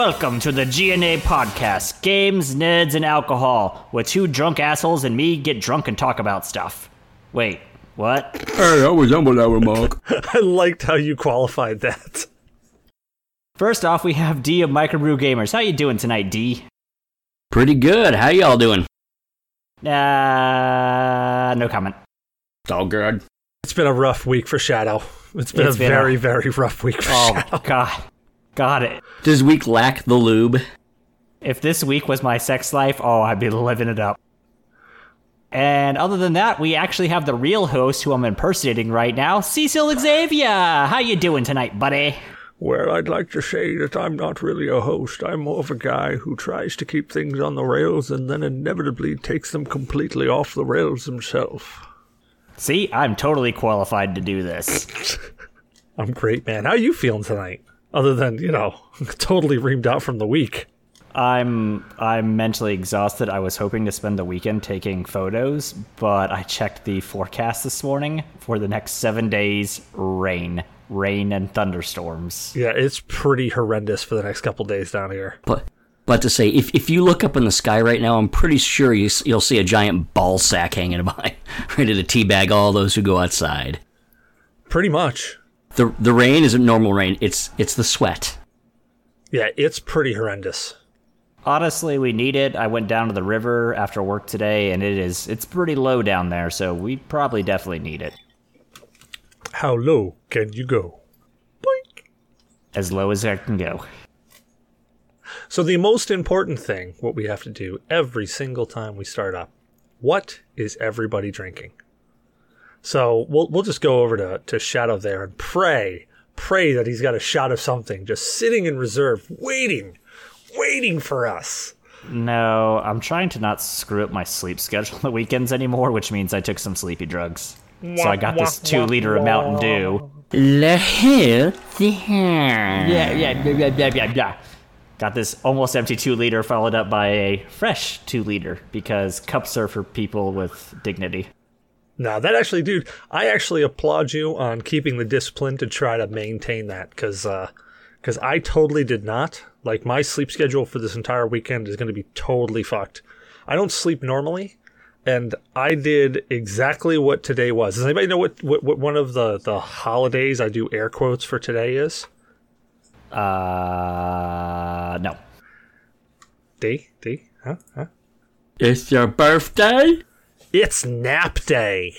Welcome to the GNA podcast Games, Nerds, and Alcohol, where two drunk assholes and me get drunk and talk about stuff. Wait, what? Hey, I resemble that remark. I liked how you qualified that. First off, we have D of Microbrew Gamers. How you doing tonight, D? Pretty good. How y'all doing? Uh, no comment. It's all good. It's been a rough week for Shadow. It's been It's a been very, a- very rough week for Oh, Shadow. God. Got it. Does week lack the lube? If this week was my sex life, oh, I'd be living it up. And other than that, we actually have the real host who I'm impersonating right now, Cecil Xavier. How you doing tonight, buddy? Well, I'd like to say that I'm not really a host. I'm more of a guy who tries to keep things on the rails and then inevitably takes them completely off the rails himself. See, I'm totally qualified to do this. I'm great, man. How you feeling tonight? Other than, you know, totally reamed out from the week. I'm I'm mentally exhausted. I was hoping to spend the weekend taking photos, but I checked the forecast this morning for the next 7 days rain, rain and thunderstorms. Yeah, it's pretty horrendous for the next couple days down here. But but to say, if if you look up in the sky right now, I'm pretty sure you, you'll see a giant ball sack hanging by, ready to teabag all those who go outside. Pretty much. The the rain isn't normal rain. It's it's the sweat. Yeah, it's pretty horrendous. Honestly, we need it. I went down to the river after work today and it is it's pretty low down there, so we probably definitely need it. How low can you go? Boink. As low as I can go. So the most important thing, what we have to do every single time we start up, what is everybody drinking? So we'll we'll just go over to, to Shadow there and pray, pray that he's got a shot of something just sitting in reserve, waiting, waiting for us. No, I'm trying to not screw up my sleep schedule on the weekends anymore, which means I took some sleepy drugs. So I got this two liter of Mountain Dew. La hell, the Yeah, yeah, yeah, yeah, yeah, yeah, yeah. Got this almost empty two liter followed up by a fresh two liter because cups are for people with dignity. Now that actually, dude, I actually applaud you on keeping the discipline to try to maintain that because because I totally did not. Like my sleep schedule for this entire weekend is going to be totally fucked. I don't sleep normally, and I did exactly what today was. Does anybody know what, what, what one of the the holidays I do air quotes for today is? Uh, no. D D huh huh. It's your birthday. It's nap day.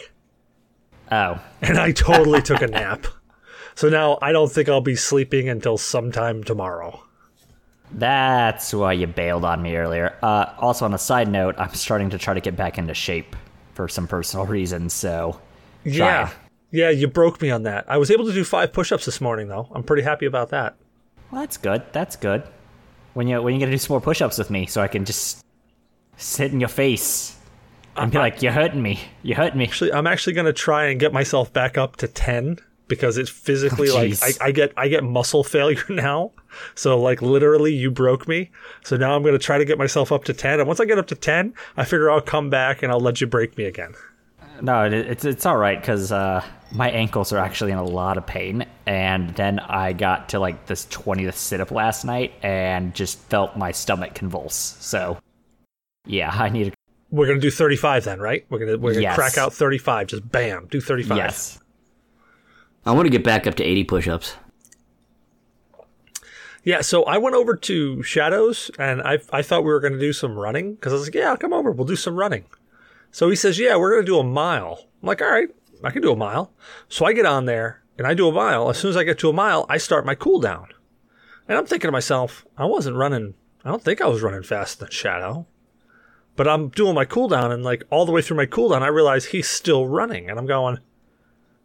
Oh, and I totally took a nap. So now I don't think I'll be sleeping until sometime tomorrow. that's why you bailed on me earlier. Uh, also, on a side note, I'm starting to try to get back into shape for some personal reasons, so. Yeah. Yeah, you broke me on that. I was able to do five push ups this morning though. I'm pretty happy about that. Well, that's good. That's good. When you when you gonna do some more push-ups with me, so I can just sit in your face and be like, "You're hurting me. You're hurting me." Actually I'm actually gonna try and get myself back up to ten because it's physically Oh, like. I, I get I get muscle failure now. So like literally you broke me. So now I'm gonna try to get myself up to ten. And once I get up to ten, I figure I'll come back and I'll let you break me again. No, it, it's it's all right because uh, my ankles are actually in a lot of pain, and then I got to like this 20th sit up last night and just felt my stomach convulse. So, yeah, I need to. We're gonna do thirty five then, right? We're gonna we're gonna Yes. crack out thirty five. Just bam, do thirty five. Yes, I want to get back up to 80 push-ups. Yeah, so I went over to Shadows and I I thought we were going to do some running because I was like, yeah, come over, we'll do some running. So he says, yeah, we're going to do a mile. I'm like, all right, I can do a mile. So I get on there and I do a mile. As soon as I get to a mile, I start my cool down. And I'm thinking to myself, I wasn't running, I don't think I was running faster than Shadow. But I'm doing my cooldown, and like all the way through my cooldown, I realize he's still running. And I'm going,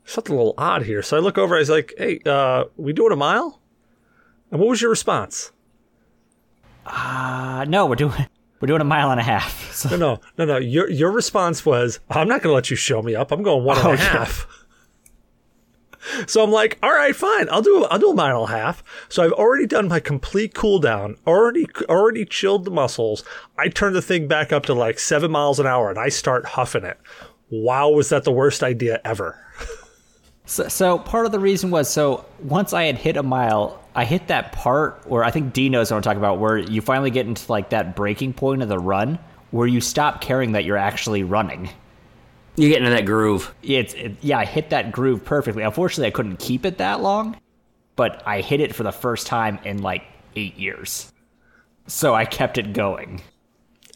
something a little odd here. So I look over, I was like, hey, uh, we doing a mile? And what was your response? uh, no, we're doing we're doing a mile and a half. So, No, no, no, no. Your your response was, "I'm not going to let you show me up. I'm going one and a Oh, half." So I'm like, "All right, fine. I'll do I'll do a mile and a half." So I've already done my complete cool down. Already already chilled the muscles. I turn the thing back up to like seven miles an hour, and I start huffing it. Wow, was that the worst idea ever? So, so part of the reason was so once I had hit a mile, I hit that part where I think D knows what I'm talking about, where you finally get into like that breaking point of the run, where you stop caring that you're actually running. You get into that groove. It's it, yeah, I hit that groove perfectly. Unfortunately, I couldn't keep it that long, but I hit it for the first time in like eight years, so I kept it going.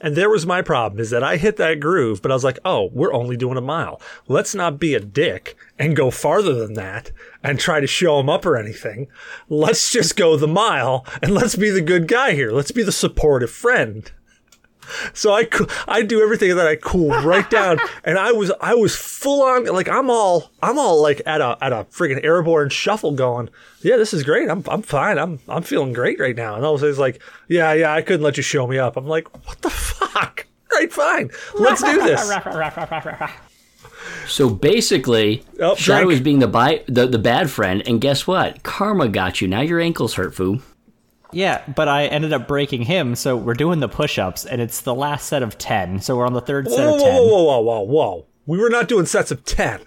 And there was my problem is that I hit that groove, but I was like, oh, we're only doing a mile. Let's not be a dick and go farther than that and try to show him up or anything. Let's just go the mile and let's be the good guy here. Let's be the supportive friend. So I, I do everything that I cool right down, and I was I was full on like I'm all I'm all like at a at a friggin' airborne shuffle going. Yeah, this is great. I'm I'm fine. I'm I'm feeling great right now. And all of a sudden it's like, yeah, yeah, I couldn't let you show me up. I'm like, what the fuck? Right, fine. Let's do this. So basically, Oh, Shadow is being the, bi- the the bad friend, and guess what? Karma got you. Now your ankle's hurt, foo. Yeah, but I ended up breaking him, so we're doing the push-ups, and it's the last set of ten. So we're on the third set Whoa, of whoa, whoa, whoa, whoa, whoa. We were not doing sets of 10.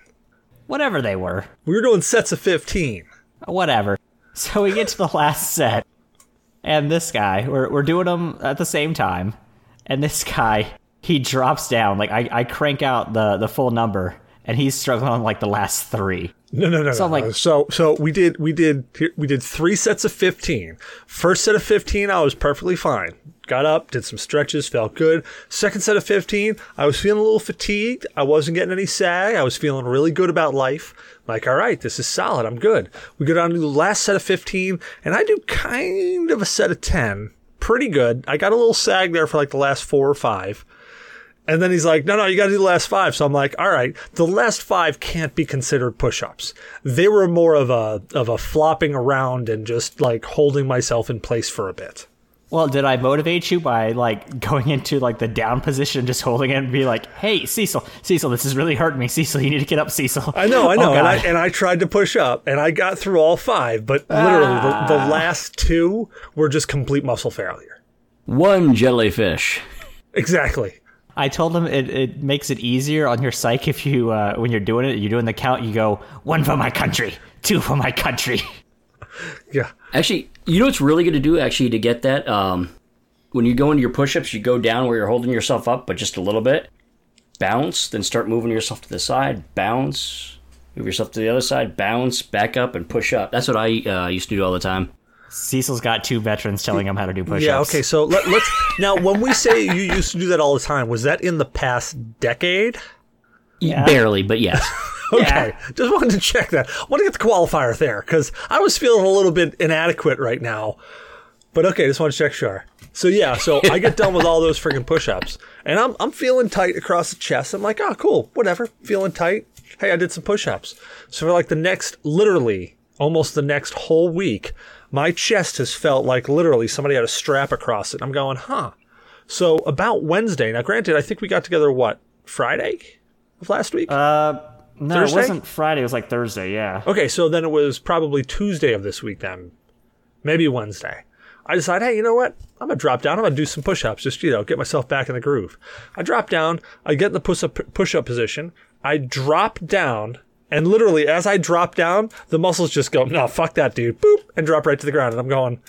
whatever they were. We were doing sets of 15. whatever. So we get to the last set, and this guy, we're, we're doing them at the same time, and this guy, he drops down. Like, I, I crank out the, the full number, and he's struggling on, like, the last three. No, no, no, So no. I'm no. like- so, so we did, we did, we did three sets of 15. First set of 15, I was perfectly fine. Got up, did some stretches, felt good. Second set of 15, I was feeling a little fatigued. I wasn't getting any sag. I was feeling really good about life. Like, all right, this is solid. I'm good. We go down to the last set of 15, and I do kind of a set of 10. Pretty good. I got a little sag there for like the last four or five. And then he's like, no, no, you got to do the last five. So I'm like, all right, the last five can't be considered push-ups. They were more of a of a flopping around and just like holding myself in place for a bit. Well, did I motivate you by, like, going into, like, the down position, just holding it and be like, hey, Cecil, Cecil, this is really hurting me. Cecil, you need to get up, Cecil. I know, I Oh, know, and I and I tried to push up, and I got through all five, but literally the, the ah. last two were just complete muscle failure. One jellyfish. Exactly. I told him it, it makes it easier on your psych if you, uh, when you're doing it, you're doing the count, you go, one for my country, two for my country. Yeah. Actually, you know what's really good to do actually to get that? Um, when you go into your push ups, you go down where you're holding yourself up, but just a little bit. Bounce, then start moving yourself to the side. Bounce, move yourself to the other side. Bounce, back up, and push up. That's what I uh, used to do all the time. Cecil's got two veterans telling him how to do push-ups. Yeah. Okay. So let, let's now. When we say you used to do that all the time, was that in the past decade? Yeah. Barely, but yes. Okay, just wanted to check that. want to get the qualifier there because I was feeling a little bit inadequate right now. But okay, just want to check sure. So yeah, so I get done with all those freaking push-ups, and I'm I'm feeling tight across the chest. I'm like, oh, cool, whatever, feeling tight. Hey, I did some push-ups. So for like the next, literally, almost the next whole week, my chest has felt like literally somebody had a strap across it. I'm going, huh. So about Wednesday. Now, granted, I think we got together what Friday of last week. Uh, no, Thursday? it wasn't Friday. It was like Thursday. Yeah. Okay, so then it was probably Tuesday of this week then. Maybe Wednesday. I decide, hey, you know what? I'm gonna drop down. I'm gonna do some push-ups, just you know, get myself back in the groove. I drop down. I get in the push-up push-up position. I drop down, and literally as I drop down, the muscles just go, no, fuck that, dude, boop, and drop right to the ground. And I'm going,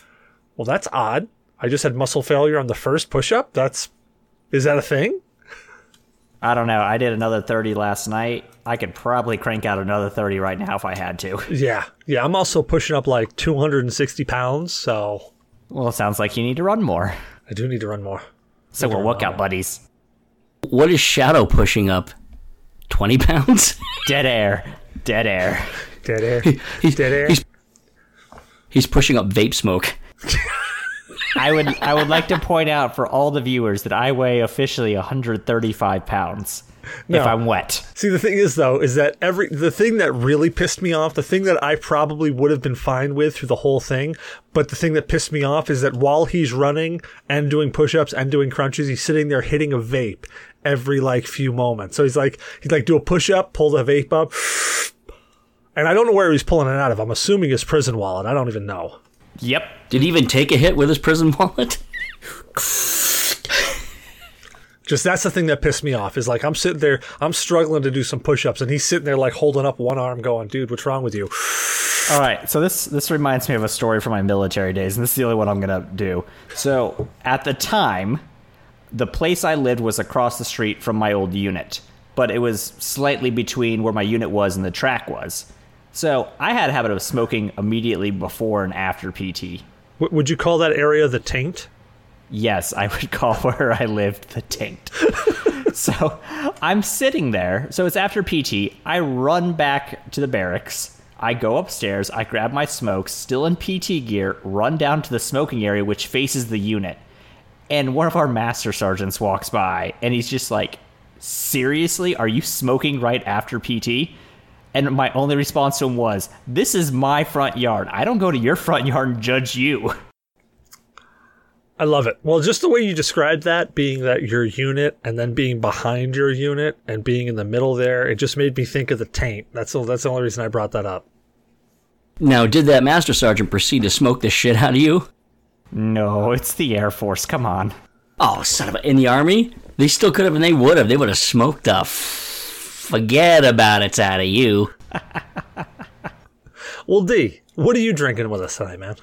well, that's odd. I just had muscle failure on the first push-up. That's is that a thing? I don't know. I did another 30 last night. I could probably crank out another 30 right now if I had to. Yeah, yeah. I'm also pushing up like 260 pounds, so Well, it sounds like you need to run more. I do need to run more. So we're workout buddies. what is Shadow pushing up? 20 pounds? Dead air. Dead air. Dead air. He's, Dead air. He's, he's pushing up vape smoke. I would I would like to point out for all the viewers that I weigh officially 135 pounds No. if I'm wet. See, the thing is, though, is that every the thing that really pissed me off, the thing that I probably would have been fine with through the whole thing, but the thing that pissed me off is that while he's running and doing push-ups and doing crunches, he's sitting there hitting a vape every like few moments. So he's like, he'd like do a push-up, pull the vape up, and I don't know where he's pulling it out of. I'm assuming his prison wallet. I don't even know. Yep. Did he even take a hit with his prison wallet? Just that's the thing that pissed me off is like I'm sitting there, I'm struggling to do some push-ups, and he's sitting there like holding up one arm, going, "Dude, what's wrong with you?" All right, so this this reminds me of a story from my military days, and this is the only one I'm gonna do. So at the time, the place I lived was across the street from my old unit, but it was slightly between where my unit was and the track was. So I had a habit of smoking immediately before and after PT. W- would you call that area the taint? Yes, I would call where I lived the taint. so I'm sitting there. So it's after PT. I run back to the barracks. I go upstairs. I grab my smokes, still in PT gear, run down to the smoking area, which faces the unit. And one of our master sergeants walks by, and he's just like, Seriously? Are you smoking right after PT? And my only response to him was, This is my front yard. I don't go to your front yard and judge you. I love it. Well, just the way you described that, being that your unit and then being behind your unit and being in the middle there, it just made me think of the taint. That's the, that's the only reason I brought that up. Now, did that master sergeant proceed to smoke the shit out of you? No, it's the Air Force. Come on. Oh, son of a! In the army, they still could have, and they would have. They would have smoked the f- forget about it's out of you. Well, D, what are you drinking with us tonight, man?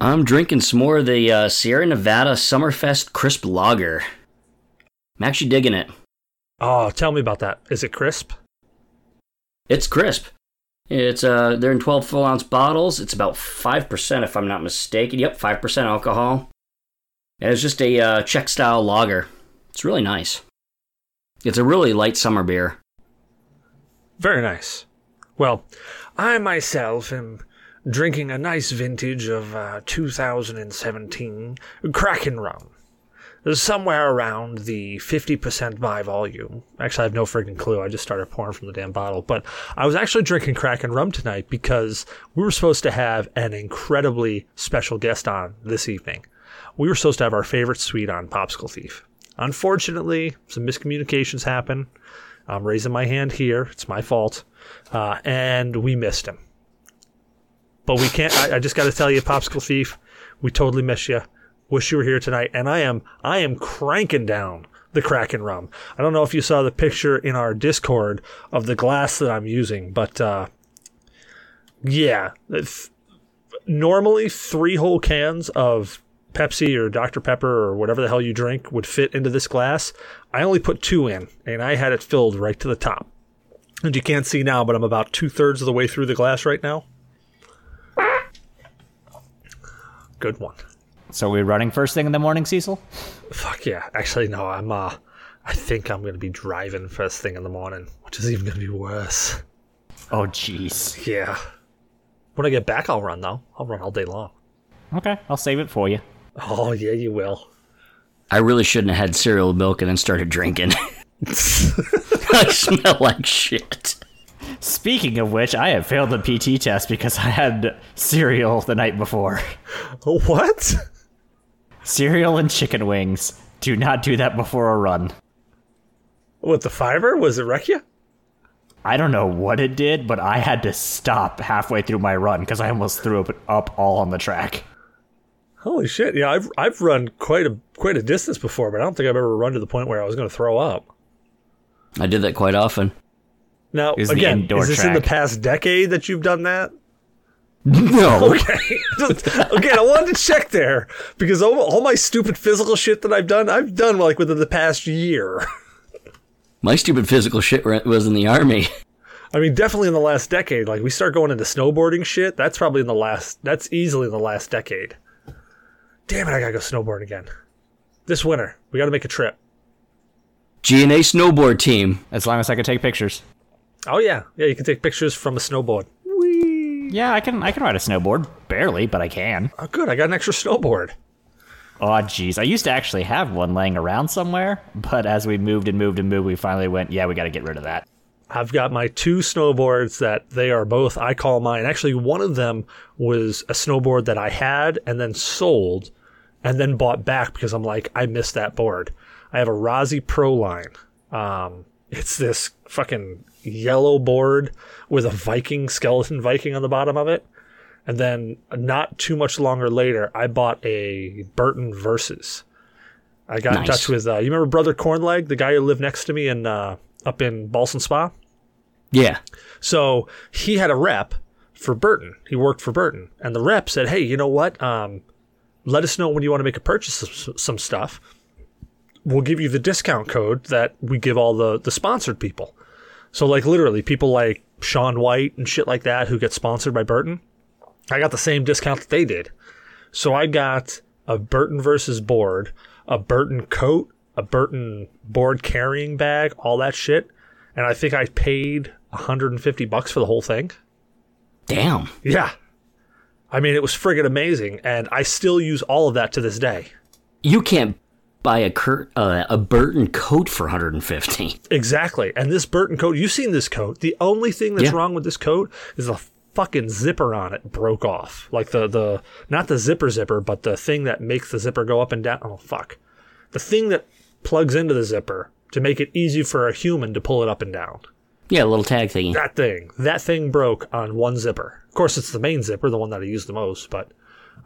I'm drinking some more of the uh, Sierra Nevada Summerfest Crisp Lager. I'm actually digging it. Oh, tell me about that. Is it crisp? It's crisp. It's uh, they're in 12 full ounce bottles. It's about five percent, if I'm not mistaken. Yep, five percent alcohol. And it's just a uh, Czech style lager. It's really nice. It's a really light summer beer. Very nice. Well, I myself am drinking a nice vintage of uh, 2017 Kraken rum. Somewhere around the 50% by volume. Actually, I have no freaking clue. I just started pouring from the damn bottle. But I was actually drinking Kraken rum tonight because we were supposed to have an incredibly special guest on this evening. We were supposed to have our favorite sweet on, Popsicle Thief. Unfortunately, some miscommunications happened. I'm raising my hand here. It's my fault. Uh, and we missed him. But we can't. I, I just got to tell you, Popsicle Thief, we totally miss you. Wish you were here tonight. And I am, I am cranking down the Kraken rum. I don't know if you saw the picture in our Discord of the glass that I'm using, but uh, yeah, if, normally three whole cans of Pepsi or Dr. Pepper or whatever the hell you drink would fit into this glass. I only put two in, and I had it filled right to the top. And you can't see now, but I'm about two thirds of the way through the glass right now. Good one. So we're running first thing in the morning, Cecil? Fuck yeah. Actually, no, I'm, uh, I think I'm going to be driving first thing in the morning, which is even going to be worse. Oh, jeez. Yeah. When I get back, I'll run, though. I'll run all day long. Okay, I'll save it for you. Oh, yeah, you will. I really shouldn't have had cereal milk and then started drinking. I smell like shit. Speaking of which, I have failed the PT test because I had cereal the night before. What? Cereal and chicken wings. Do not do that before a run. What, the fiber? Was it wreck you? I don't know what it did, but I had to stop halfway through my run because I almost threw it up all on the track. Holy shit! Yeah, I've I've run quite a quite a distance before, but I don't think I've ever run to the point where I was going to throw up. I did that quite often. Now, Is again, indoor is this in the past decade that you've done that? No. Okay, Just- again, I wanted to check there because all, all my stupid physical shit that I've done, I've done like within the past year. My stupid physical shit was in the army. I mean, definitely in the last decade. Like we start going into snowboarding shit. That's probably in the last. That's easily in the last decade. Damn it! I gotta go snowboard again this winter. We got to make a trip. GNA snowboard team. As long as I can take pictures. Oh yeah, yeah. You can take pictures from a snowboard. Yeah, I can I can ride a snowboard. Barely, but I can. Oh, good. I got an extra snowboard. Oh, jeez. I used to actually have one laying around somewhere, but as we moved and moved and moved, we finally went, yeah, we got to get rid of that. I've got my two snowboards that they are both I call mine. Actually, one of them was a snowboard that I had and then sold and then bought back because I'm like, I missed that board. I have a Rossi Pro line. Um, it's this fucking yellow board with a Viking skeleton Viking on the bottom of it. And then not too much longer later, I bought a Burton Versus. I got in touch with uh, you remember Brother Cornleg, the guy who lived next to me in uh, up in Ballston Spa. Yeah. So he had a rep for Burton. He worked for Burton, and the rep said, "Hey, you know what? Um, let us know when you want to make a purchase of some stuff. We'll give you the discount code that we give all the the sponsored people. So like literally people like Shaun White and shit like that who get sponsored by Burton. I got the same discount that they did. So I got a Burton versus board, a Burton coat, a Burton board carrying bag, all that shit, and I think I paid 150 bucks for the whole thing. Damn. Yeah. I mean, it was friggin' amazing, and I still use all of that to this day. You can't buy a Kurt, uh, a Burton coat for 150. Exactly. And this Burton coat, you've seen this coat. The only thing that's Yeah. wrong with this coat is the fucking zipper on it broke off. Like the, the, not the zipper zipper, but the thing that makes the zipper go up and down. Oh, fuck. The thing that plugs into the zipper to make it easy for a human to pull it up and down. Yeah, a little tag thingy. That thing. That thing broke on one zipper. Of course, it's the main zipper, the one that I use the most, but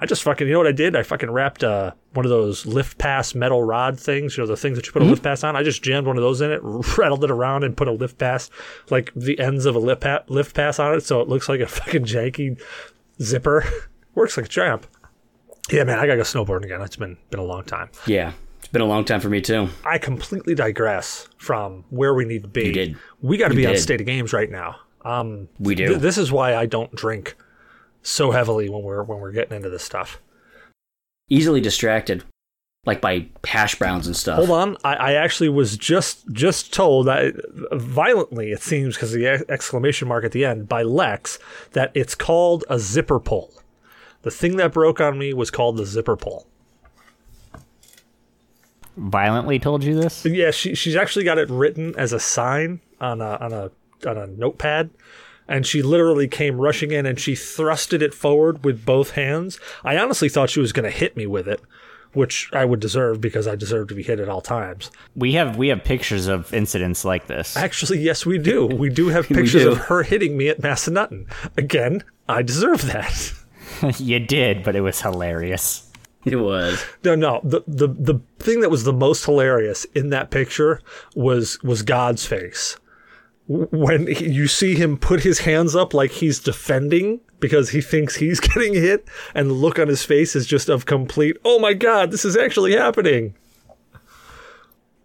I just fucking, you know what I did? I fucking wrapped uh, one of those lift pass metal rod things, you know, the things that you put a lift pass on. I just jammed one of those in it, rattled it around, and put a lift pass, like the ends of a lift, pa- lift pass on it, so it looks like a fucking janky zipper. Works like a champ. Yeah, man, I gotta go snowboarding again. It's been been a long time. Yeah, it's been a long time for me too. I completely digress from where we need to be. You did. We got to be on state of games right now. Um, We do. th- this is why I don't drink so heavily when we're when we're getting into this stuff. Easily distracted, like by hash browns and stuff. Hold on, I, I actually was just just told that violently it seems because the exclamation mark at the end by Lex that it's called a zipper pull. The thing that broke on me was called the zipper pull. Violently told you this? Yeah, she she's actually got it written as a sign on a on a on a notepad. And she literally came rushing in and she thrusted it forward with both hands. I honestly thought she was going to hit me with it, which I would deserve because I deserve to be hit at all times. We have we have pictures of incidents like this. Actually, yes, we do. We do have pictures do. of her hitting me at Massanutten. Again, I deserve that. you did, but it was hilarious. It was. No, no. The, the the thing that was the most hilarious in that picture was was God's face. When he, you see him put his hands up like he's defending because he thinks he's getting hit, and the look on his face is just of complete, oh my god, this is actually happening.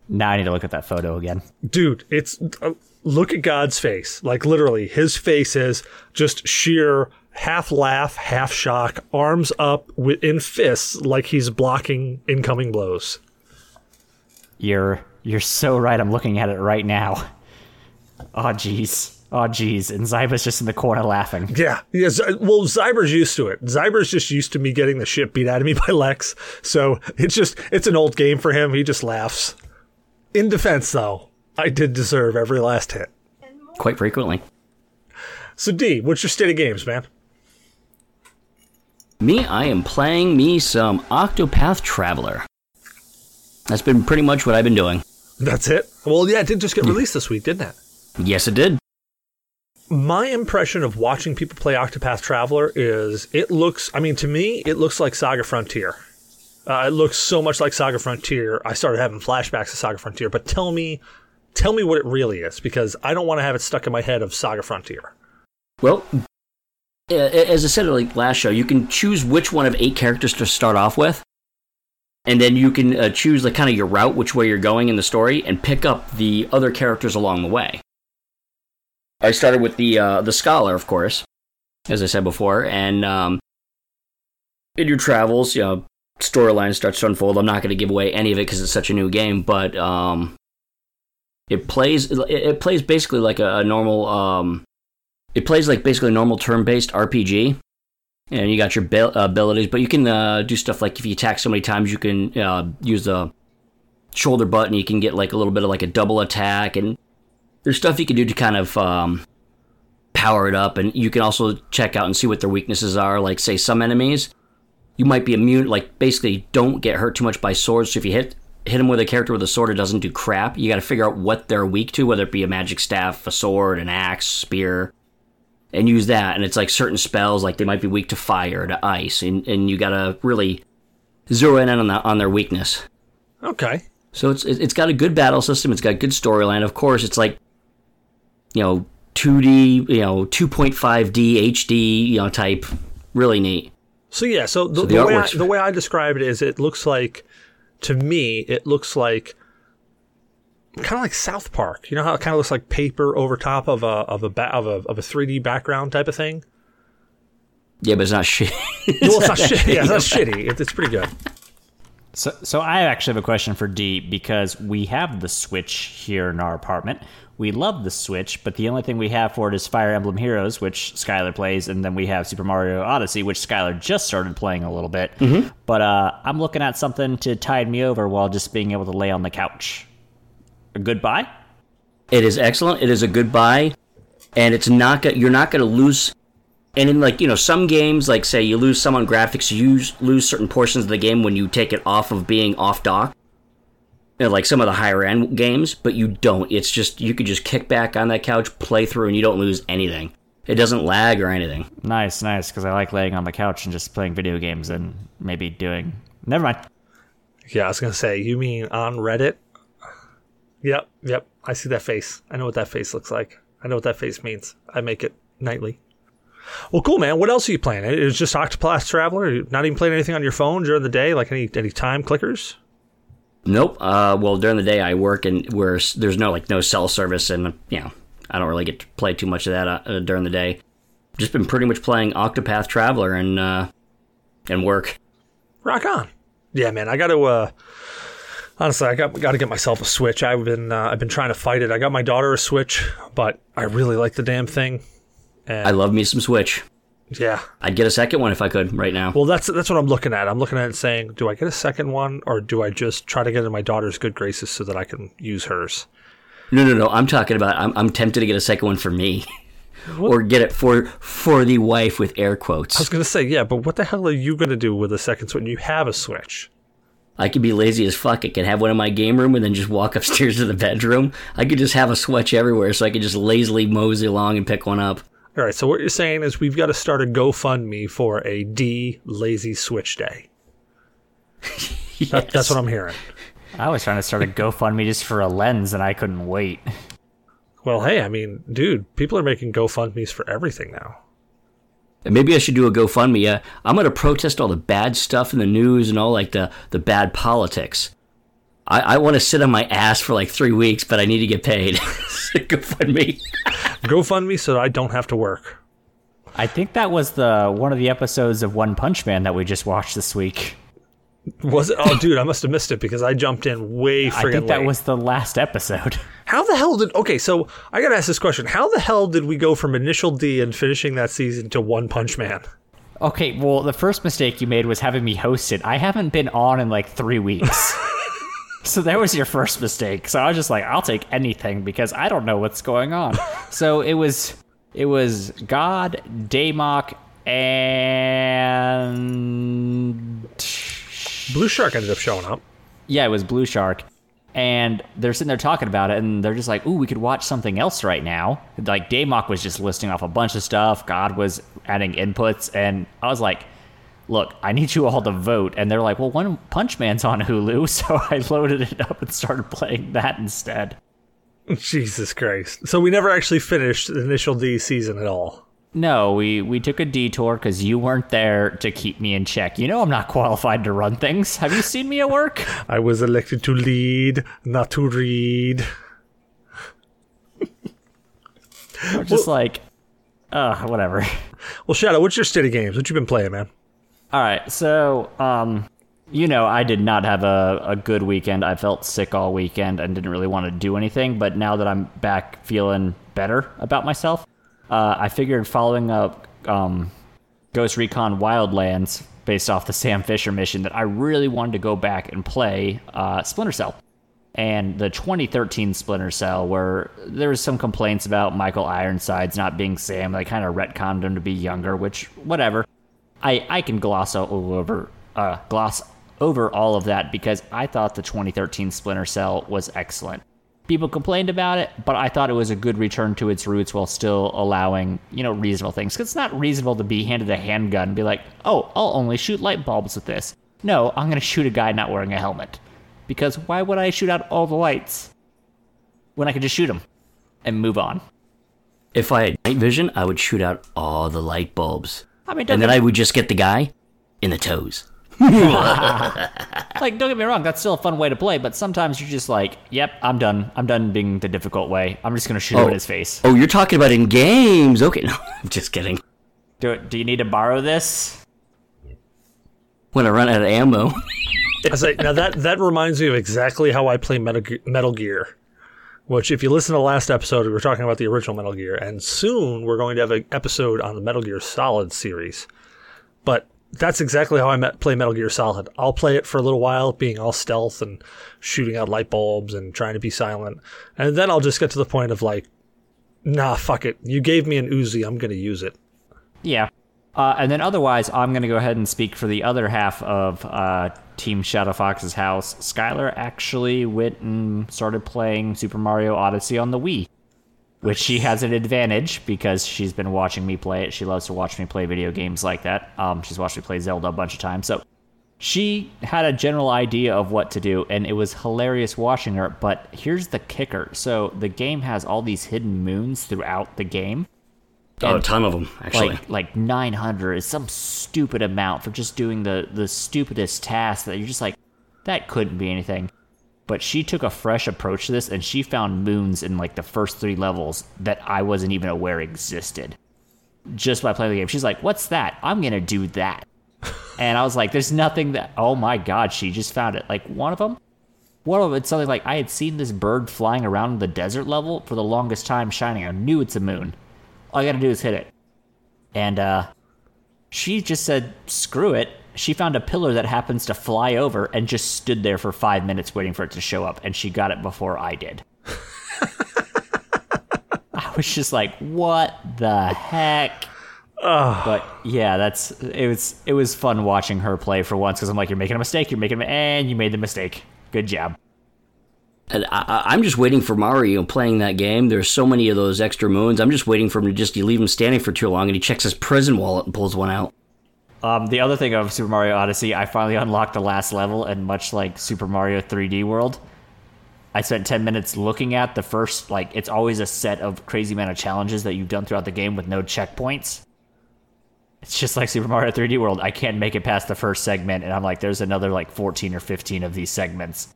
Now I need to look at that photo again. Dude, it's uh, look at God's face. Like literally, his face is just sheer half laugh, half shock, arms up in fists like he's blocking incoming blows. You're you're so right. I'm looking at it right now. Oh jeez. Oh jeez. And Zyba's just in the corner laughing. Yeah, yeah. Z- well, Zyber's used to it. Zyber's just used to me getting the shit beat out of me by Lex, so it's just it's an old game for him. He just laughs. In defense, though, I did deserve every last hit. Quite frequently. So, D, what's your state of games, man? Me, I am playing me some Octopath Traveler. That's been pretty much what I've been doing. That's it. Well, yeah, it did just get released this week, didn't it? Yes, it did. My impression of watching people play Octopath Traveler is it looks. I mean, to me, it looks like Saga Frontier. Uh, it looks so much like Saga Frontier. I started having flashbacks to Saga Frontier. But tell me, tell me what it really is, because I don't want to have it stuck in my head of Saga Frontier. Well, as I said like last show, you can choose which one of eight characters to start off with, and then you can uh, choose like kind of your route, which way you're going in the story, and pick up the other characters along the way. I started with the uh, the scholar, of course, as I said before, and um, in your travels, you know, storyline starts to unfold. I'm not going to give away any of it because it's such a new game, but um, it plays it, it plays basically like a, a normal um, it plays like basically normal turn-based RPG, and you got your abil- abilities, but you can uh, do stuff like if you attack so many times, you can uh, use the shoulder button. You can get like a little bit of like a double attack, and there's stuff you can do to kind of um, power it up, and you can also check out and see what their weaknesses are. Like say some enemies, you might be immune. Like basically, don't get hurt too much by swords. So if you hit hit them with a character with a sword, it doesn't do crap. You got to figure out what they're weak to, whether it be a magic staff, a sword, an axe, spear and use that. And it's like certain spells, like they might be weak to fire, to ice, and, and you gotta really zero in on that on their weakness. Okay. So it's it's got a good battle system. It's got a good storyline. Of course, it's like you know 2D, you know, 2.5D HD, you know, type. Really neat. So yeah, so the, So the, the way I, the way I describe it is, it looks like, to me, it looks like kind of like South Park. You know how it kind of looks like paper over top of a of a ba- of a of a 3D background type of thing. Yeah, but it's not shit. Well, it's not shitty. Yeah, it's not shitty. It, it's pretty good. So, so I actually have a question for D because we have the Switch here in our apartment. We love the Switch, but the only thing we have for it is Fire Emblem Heroes, which Skylar plays, and then we have Super Mario Odyssey, which Skylar just started playing a little bit. But uh, I'm looking at something to tide me over while just being able to lay on the couch. A good buy? It is excellent. It is a good buy, and it's not go- you're not going to lose. And in like you know some games, like say you lose some on graphics, you lose certain portions of the game when you take it off of being off dock. You know, like some of the higher end games, but you don't. It's just you could just kick back on that couch, play through, and you don't lose anything. It doesn't lag or anything. Nice, nice, because I like laying on the couch and just playing video games and maybe doing. Never mind. Yeah, I was gonna say, you mean on Reddit? Yep, yep. I see that face. I know what that face looks like. I know what that face means. I make it nightly. Well, cool, man. What else are you playing? It was just Octopath Traveler. You're not even playing anything on your phone during the day, like any any time clickers. Nope. Uh, well, during the day I work and where there's no like no cell service, and you know I don't really get to play too much of that uh, during the day. Just been pretty much playing Octopath Traveler and uh, and work. Rock on. Yeah, man. I got to. uh Honestly, I got got to get myself a Switch. I've been uh, I've been trying to fight it. I got my daughter a Switch, but I really like the damn thing. And I love me some Switch. yeah. I'd get a second one if I could right now. Well, that's that's what I'm looking at. I'm looking at it saying, do I get a second one or do I just try to get in my daughter's good graces so that I can use hers? No, no, no. I'm talking about. I'm, I'm tempted to get a second one for me, or get it for for the wife with air quotes. I was gonna say, yeah, but what the hell are you gonna do with a second Switch when you have a Switch? I could be lazy as fuck. I could have one in my game room and then just walk upstairs to the bedroom. I could just have a Switch everywhere, so I could just lazily mosey along and pick one up. All right, so what you're saying is we've got to start a GoFundMe for a D lazy Switch day. That, that's what I'm hearing. I was trying to start a GoFundMe just for a lens, and I couldn't wait. Well, hey, I mean, dude, people are making GoFundMe's for everything now. Maybe I should do a GoFundMe. Uh, I'm going to protest all the bad stuff in the news and all like the, the bad politics. I, I want to sit on my ass for like three weeks, but I need to get paid. GoFundMe. GoFundMe so that I don't have to work. I think that was the one of the episodes of One Punch Man that we just watched this week. Was it? Oh, dude, I must have missed it because I jumped in way I friggin' think that late. was the last episode. How the hell did? Okay, so I gotta ask this question: How the hell did we go from Initial D and finishing that season to One Punch Man? Okay, well, the first mistake you made was having me host it. I haven't been on in like three weeks. so that was your first mistake. So I was just like, I'll take anything because I don't know what's going on. so it was it was God, Daymok, and Blue Shark ended up showing up. yeah, it was Blue Shark. And they're sitting there talking about it, and they're just like, "Ooh, we could watch something else right now." Like Daymok was just listing off a bunch of stuff. God was adding inputs, and I was like, "Look, I need you all to vote." And they're like, "Well, One Punch Man's on Hulu," so I loaded it up and started playing that instead. Jesus Christ! So we never actually finished the Initial D season at all. No, we we took a detour because you weren't there to keep me in check. You know I'm not qualified to run things. Have you seen me at work? I was elected to lead, not to read. I'm just like, uh, whatever. Well, Shadow, what's your state of games? What you been playing, man? All right, so um, you know, I did not have a, a good weekend. I felt sick all weekend and didn't really want to do anything. But now that I'm back feeling better about myself, uh, I figured following up um, Ghost Recon Wildlands based off the Sam Fisher mission that I really wanted to go back and play uh, Splinter Cell. And the 2013 Splinter Cell, where there was some complaints about Michael Ironsides not being Sam, they kind of retconned him to be younger, which whatever. I, I can gloss over uh, gloss over all of that because I thought the 2013 Splinter Cell was excellent. People complained about it, but I thought it was a good return to its roots while still allowing you know reasonable things. Because it's not reasonable to be handed a handgun and be like, oh, I'll only shoot light bulbs with this. No, I'm gonna shoot a guy not wearing a helmet. Because why would I shoot out all the lights when I could just shoot him and move on? If I had night vision, I would shoot out all the light bulbs. I mean, And then get, I would just get the guy in the toes. like don't get me wrong, that's still a fun way to play. But sometimes you're just like, "Yep, I'm done. I'm done being the difficult way. I'm just gonna shoot him Oh. in his face." Oh, you're talking about in games. Okay, no, I'm just kidding. Do it. Do you need to borrow this? When I run out of ammo. I was like, now that that reminds me of exactly how I play Metal, Metal Gear. Which, if you listen to the last episode, we were talking about the original Metal Gear, and soon we're going to have an episode on the Metal Gear Solid series. But that's exactly how I met, play Metal Gear Solid. I'll play it for a little while, being all stealth and shooting out light bulbs and trying to be silent, and then I'll just get to the point of like, nah, fuck it. You gave me an Uzi, I'm going to use it. Yeah. Uh, and then otherwise, I'm going to go ahead and speak for the other half of uh, Team Shadow Fox's house. Skylar actually went and started playing Super Mario Odyssey on the Wii, which she has an advantage because she's been watching me play it. She loves to watch me play video games like that. Um, she's watched me play Zelda a bunch of times. So she had a general idea of what to do, and it was hilarious watching her. But here's the kicker so the game has all these hidden moons throughout the game Oh, a ton of them, actually. like like 900 is some stupid amount for just doing the the stupidest task that you're just like that couldn't be anything. But she took a fresh approach to this and she found moons in like the first three levels that i wasn't even aware existed. Just by playing the game she's like what's that? I'm gonna do that. And i was like there's nothing that oh my god she just found it. Like one of them one of it's something like i had seen this bird flying around the desert level for the longest time shining. I knew it's a moon all I gotta do is hit it. And uh she just said, screw it. She found a pillar that happens to fly over and just stood there for five minutes waiting for it to show up, and she got it before I did. I was just like, what the heck? But yeah, that's it was it was fun watching her play for once because I'm like, you're making a mistake, you're making a, and you made the mistake. Good job. And I, I'm just waiting for Mario playing that game. There's so many of those extra moons. I'm just waiting for him to just you leave him standing for too long, and he checks his prison wallet and pulls one out. Um, the other thing of Super Mario Odyssey, I finally unlocked the last level, and much like Super Mario 3D World, I spent 10 minutes looking at the first, like, it's always a set of crazy amount of challenges that you've done throughout the game with no checkpoints. It's just like Super Mario 3D World. I can't make it past the first segment, and I'm like, there's another, like, 14 or 15 of these segments.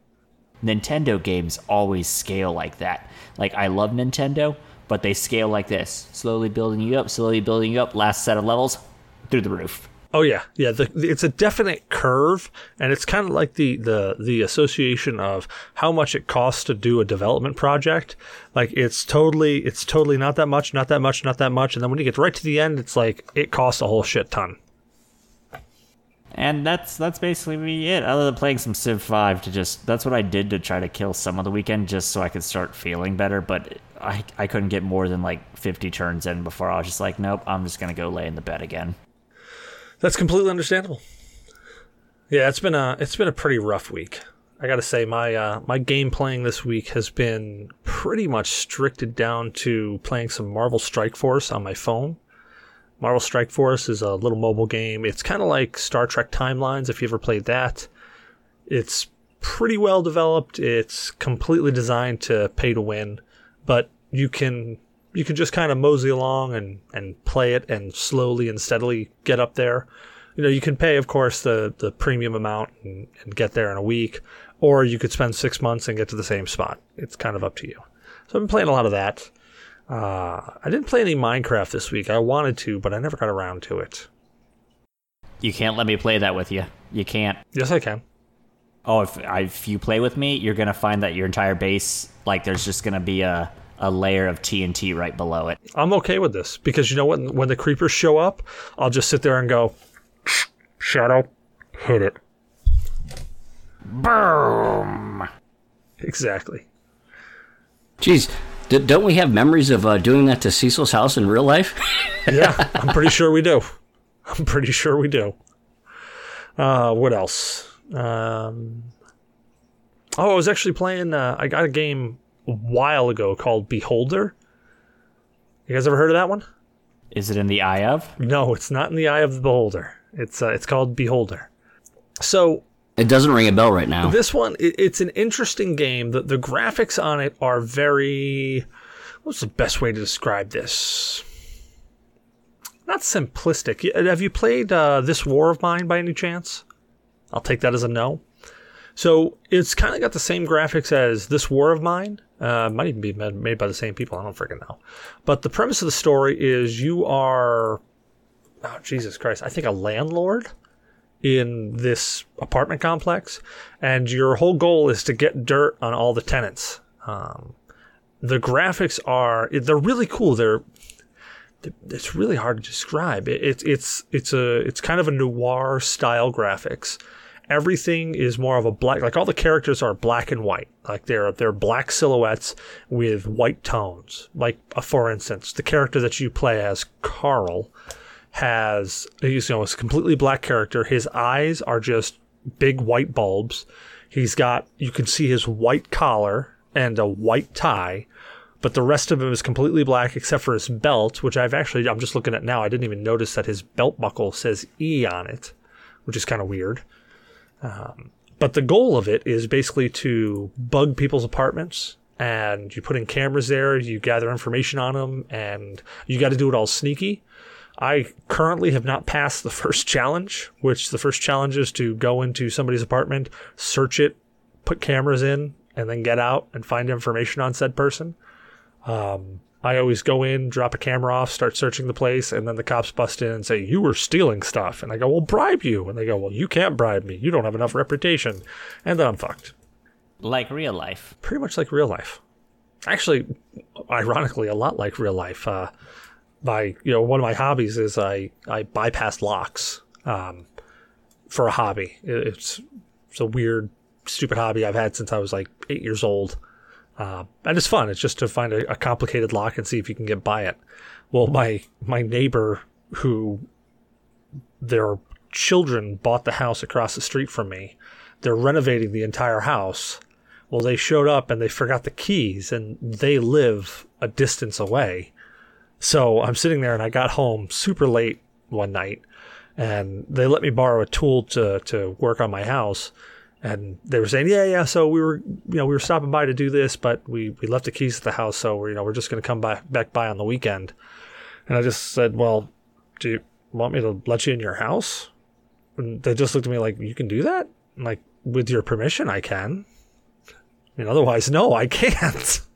Nintendo games always scale like that. Like, I love Nintendo, but they scale like this slowly building you up, slowly building you up. Last set of levels, through the roof. Oh yeah, yeah. The, the- it's a definite curve, and it's kind of like the, the the association of how much it costs to do a development project. Like it's totally it's totally not that much, not that much, not that much, and then when you get right to the end, it's like it costs a whole shit ton. And that's that's basically it. Other than playing some Civ Five to just that's what I did to try to kill some of the weekend just so I could start feeling better. But I I couldn't get more than like fifty turns in before I was just like, nope, I'm just gonna go lay in the bed again. That's completely understandable. Yeah, it's been a it's been a pretty rough week. I gotta say my uh, my game playing this week has been pretty much stricted down to playing some Marvel Strike Force on my phone. Marvel Strike Force is a little mobile game. It's kind of like Star Trek Timelines if you ever played that. It's pretty well developed. It's completely designed to pay to win, but you can you can just kind of mosey along and and play it and slowly and steadily get up there. You know, you can pay, of course, the the premium amount and, and get there in a week, or you could spend six months and get to the same spot. It's kind of up to you. So I've been playing a lot of that. Uh, I didn't play any Minecraft this week. I wanted to, but I never got around to it. You can't let me play that with you. You can't. Yes, I can. Oh, if if you play with me, you're gonna find that your entire base, like, there's just gonna be a a layer of TNT right below it. I'm okay with this because you know what? When the creepers show up, I'll just sit there and go, Shadow, hit it. Boom. Exactly. Jeez, d- don't we have memories of uh, doing that to Cecil's house in real life? Yeah, I'm pretty sure we do. I'm pretty sure we do. Uh, what else? Um, oh, I was actually playing. Uh, I got a game a while ago called Beholder. You guys ever heard of that one? Is it in the eye of? No, it's not in the eye of the beholder. It's uh, it's called Beholder. So it doesn't ring a bell right now. this one, it's an interesting game. The the graphics on it are very, what's the best way to describe this? Not simplistic. Have you played uh, this War of Mine by any chance? I'll take that as a no. So it's kind of got the same graphics as this War of Mine. Uh, might even be made by the same people. I don't freaking know. But the premise of the story is you are, oh Jesus Christ, I think a landlord in this apartment complex, and your whole goal is to get dirt on all the tenants. Um, the graphics are they're really cool. They're it's really hard to describe. It, it's it's it's a it's kind of a noir style graphics. Everything is more of a black. Like all the characters are black and white. Like they're they're black silhouettes with white tones. Like uh, for instance, the character that you play as Carl has he's you know a completely black character. His eyes are just big white bulbs. He's got you can see his white collar and a white tie, but the rest of him is completely black except for his belt, which I've actually I'm just looking at now. I didn't even notice that his belt buckle says E on it, which is kind of weird. Um, but the goal of it is basically to bug people's apartments and you put in cameras there, you gather information on them, and you got to do it all sneaky. I currently have not passed the first challenge, which the first challenge is to go into somebody's apartment, search it, put cameras in, and then get out and find information on said person. Um, I always go in, drop a camera off, start searching the place, and then the cops bust in and say, You were stealing stuff. And I go, Well, bribe you. And they go, Well, you can't bribe me. You don't have enough reputation. And then I'm fucked. Like real life. Pretty much like real life. Actually, ironically, a lot like real life. Uh, my, you know, one of my hobbies is I, I bypass locks um, for a hobby. It- It's, it's a weird, stupid hobby I've had since I was like eight years old. Uh, and it's fun. It's just to find a, a complicated lock and see if you can get by it. Well, my my neighbor who their children bought the house across the street from me. They're renovating the entire house. Well, they showed up and they forgot the keys, and they live a distance away. So I'm sitting there, and I got home super late one night, and they let me borrow a tool to to work on my house and they were saying, yeah, yeah. So we were, you know, we were stopping by to do this, but we, we left the keys at the house, so we're, you know, we're just going to come by, back by on the weekend. And I just said, well, do you want me to let you in your house? And they just looked at me like, you can do that? I'm like, with your permission, I can. I mean, otherwise, no, I can't.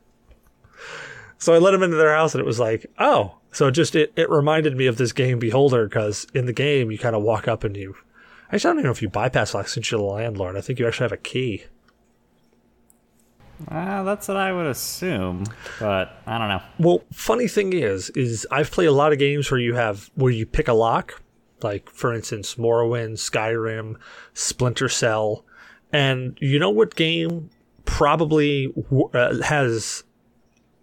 so I let them into their house, and it was like, oh, so it just it, it reminded me of this game Beholder because in the game you kind of walk up and you Actually, I don't even know if you bypass locks since you're the landlord. I think you actually have a key. Uh, that's what I would assume, but I don't know. Well, funny thing is, is I've played a lot of games where you have where you pick a lock, like for instance, Morrowind, Skyrim, Splinter Cell, and you know what game probably uh, has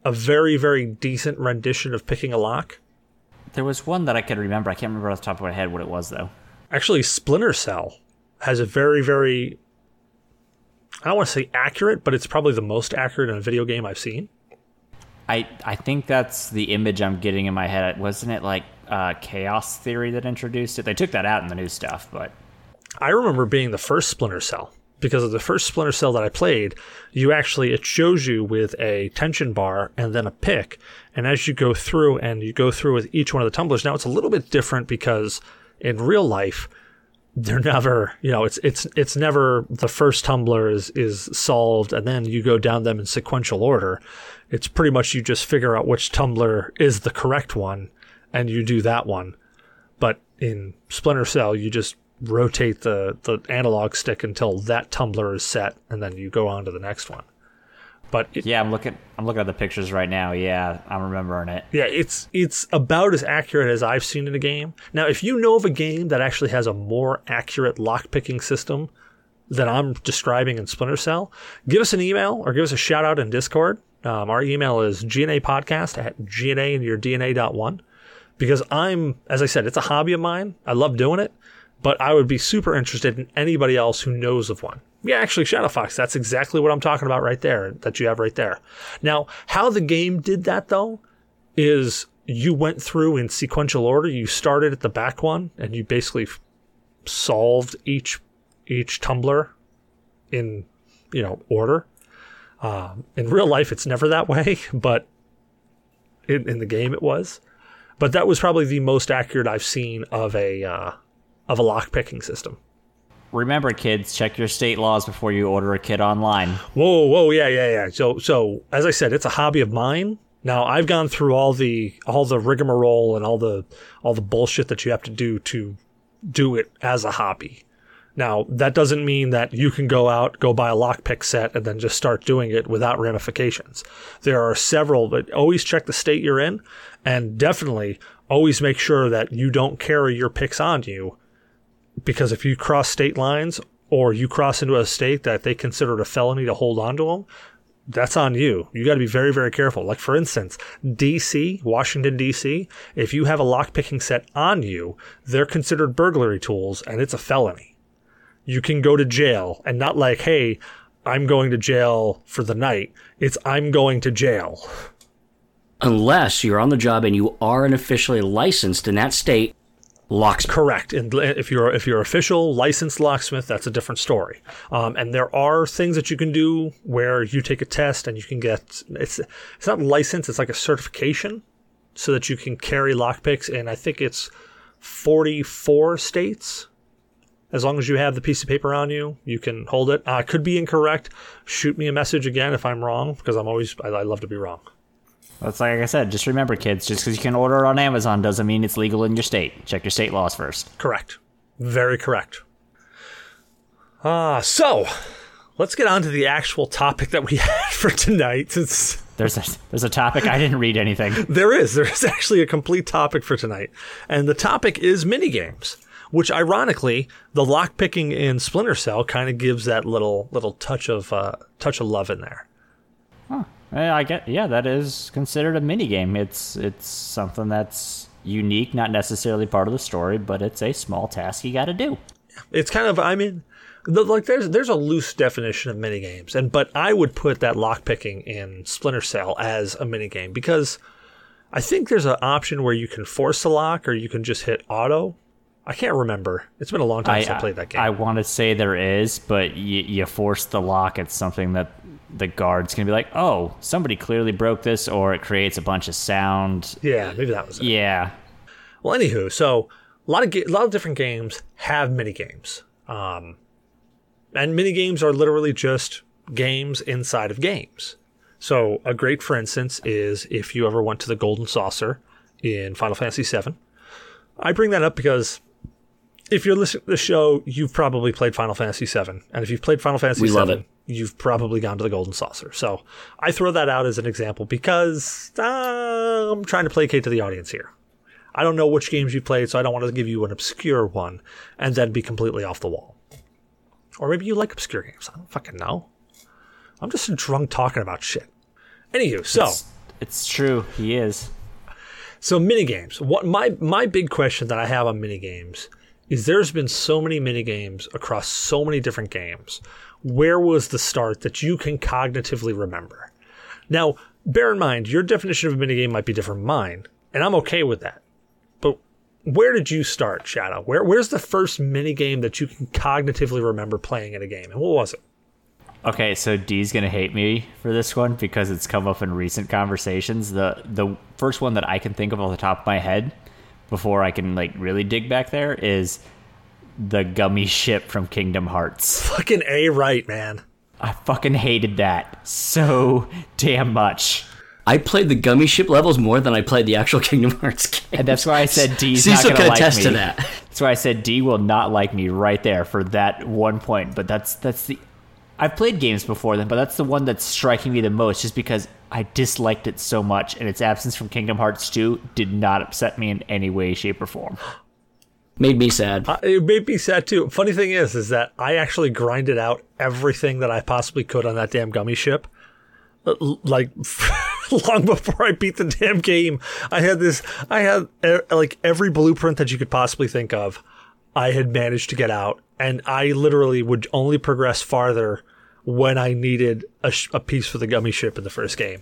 a very very decent rendition of picking a lock? There was one that I could remember. I can't remember off the top of my head what it was though. Actually, Splinter Cell has a very very I don't want to say accurate, but it's probably the most accurate in a video game I've seen. I I think that's the image I'm getting in my head. Wasn't it like uh, Chaos Theory that introduced it? They took that out in the new stuff, but I remember being the first Splinter Cell because of the first Splinter Cell that I played. You actually it shows you with a tension bar and then a pick, and as you go through and you go through with each one of the tumblers. Now it's a little bit different because in real life they're never you know it's it's it's never the first tumbler is is solved and then you go down them in sequential order it's pretty much you just figure out which tumbler is the correct one and you do that one but in splinter cell you just rotate the the analog stick until that tumbler is set and then you go on to the next one but it, yeah, I'm looking. I'm looking at the pictures right now. Yeah, I'm remembering it. yeah, it's it's about as accurate as I've seen in a game. Now, if you know of a game that actually has a more accurate lockpicking system than I'm describing in Splinter Cell, give us an email or give us a shout out in Discord. Um, our email is gnapodcast at gna and your DNA.one. Because I'm, as I said, it's a hobby of mine. I love doing it, but I would be super interested in anybody else who knows of one. Yeah, actually, Shadow Fox, that's exactly what I'm talking about right there, that you have right there. Now, how the game did that, though, is you went through in sequential order. You started at the back one, and you basically solved each each tumbler in you know order. Um, in real life, it's never that way, but in, in the game it was. But that was probably the most accurate I've seen of a uh, of a lock picking system. Remember, kids, check your state laws before you order a kit online. Whoa, whoa, yeah, yeah, yeah. So, so as I said, it's a hobby of mine. Now I've gone through all the all the rigmarole and all the all the bullshit that you have to do to do it as a hobby. Now that doesn't mean that you can go out, go buy a lockpick set, and then just start doing it without ramifications. There are several, but always check the state you're in, and definitely always make sure that you don't carry your picks on you because if you cross state lines or you cross into a state that they consider it a felony to hold on to them, that's on you. You got to be very, very careful. Like, for instance, DC, Washington, DC, if you have a lockpicking set on you, they're considered burglary tools and it's a felony. You can go to jail and not like, hey, I'm going to jail for the night. It's I'm going to jail. Unless you're on the job and you are an officially licensed in that state locksmith. Correct. And if you're if you're official licensed locksmith, that's a different story. Um, and there are things that you can do where you take a test and you can get it's it's not license, it's like a certification, so that you can carry lockpicks and I think it's 44 states. As long as you have the piece of paper on you, you can hold it. I could be incorrect. Shoot me a message again if I'm wrong, because I'm always I, I love to be wrong. That's like I said. Just remember, kids. Just because you can order it on Amazon doesn't mean it's legal in your state. Check your state laws first. Correct. Very correct. Ah, so let's get on to the actual topic that we had for tonight. It's, There's a there's a topic I didn't read anything. there is there is actually a complete topic for tonight, and the topic is minigames. Which, ironically, the lockpicking in Splinter Cell kind of gives that little little touch of uh, touch of love in there. Eh, I get yeah, that is considered a mini game. It's it's something that's unique, not necessarily part of the story, but it's a small task you got to do. It's kind of I mean, the, like there's there's a loose definition of minigames, and but I would put that lockpicking in Splinter Cell as a minigame because I think there's an option where you can force a lock or you can just hit auto. I can't remember. It's been a long time since I played that game. I want to say there is, but you, you force the lock. It's something that the guard's gonna be like, "Oh, somebody clearly broke this," or it creates a bunch of sound. yeah, maybe that was it. Yeah, Well, anywho, so a lot of ga- a lot of different games have mini games, um, and mini games are literally just games inside of games. So a great, for instance, is if you ever went to the Golden Saucer in Final Fantasy VII. I bring that up because if you're listening to the show, you've probably played Final Fantasy VII, and if you've played Final Fantasy We VII, love it. you've probably gone to the Golden Saucer. So I throw that out as an example because uh, I'm trying to placate to the audience here. I don't know which games you played, so I don't want to give you an obscure one and then be completely off the wall. Or maybe you like obscure games. I don't fucking know. I'm just drunk talking about shit. Anywho, so it's, it's true. He is. so minigames. What my my big question that I have on minigames is there's been so many minigames across so many different games. Where was the start that you can cognitively remember? Now, bear in mind, your definition of a minigame might be different from mine, and I'm okay with that. But where did you start, Shadow? Where where's the first minigame that you can cognitively remember playing in a game? And what was it? Okay, so D's gonna hate me for this one because it's come up in recent conversations. The the first one that I can think of off the top of my head before I can like really dig back there is the gummy ship from Kingdom Hearts. Fucking A right, man. I fucking hated that so damn much. I played the gummy ship levels more than I played the actual Kingdom Hearts game. And that's why I said D's Cecil not gonna like attest me. to that. That's why I said D will not like me right there for that one point. But that's that's the I've played games before then, but that's the one that's striking me the most, just because I disliked it so much, and its absence from Kingdom Hearts 2 did not upset me in any way, shape, or form. Made me sad. Uh, it made me sad too. Funny thing is, is that I actually grinded out everything that I possibly could on that damn gummy ship. Uh, Like long before I beat the damn game, I had this. I had like every blueprint that you could possibly think of. I had managed to get out, and I literally would only progress farther when I needed a, sh- a piece for the gummy ship in the first game.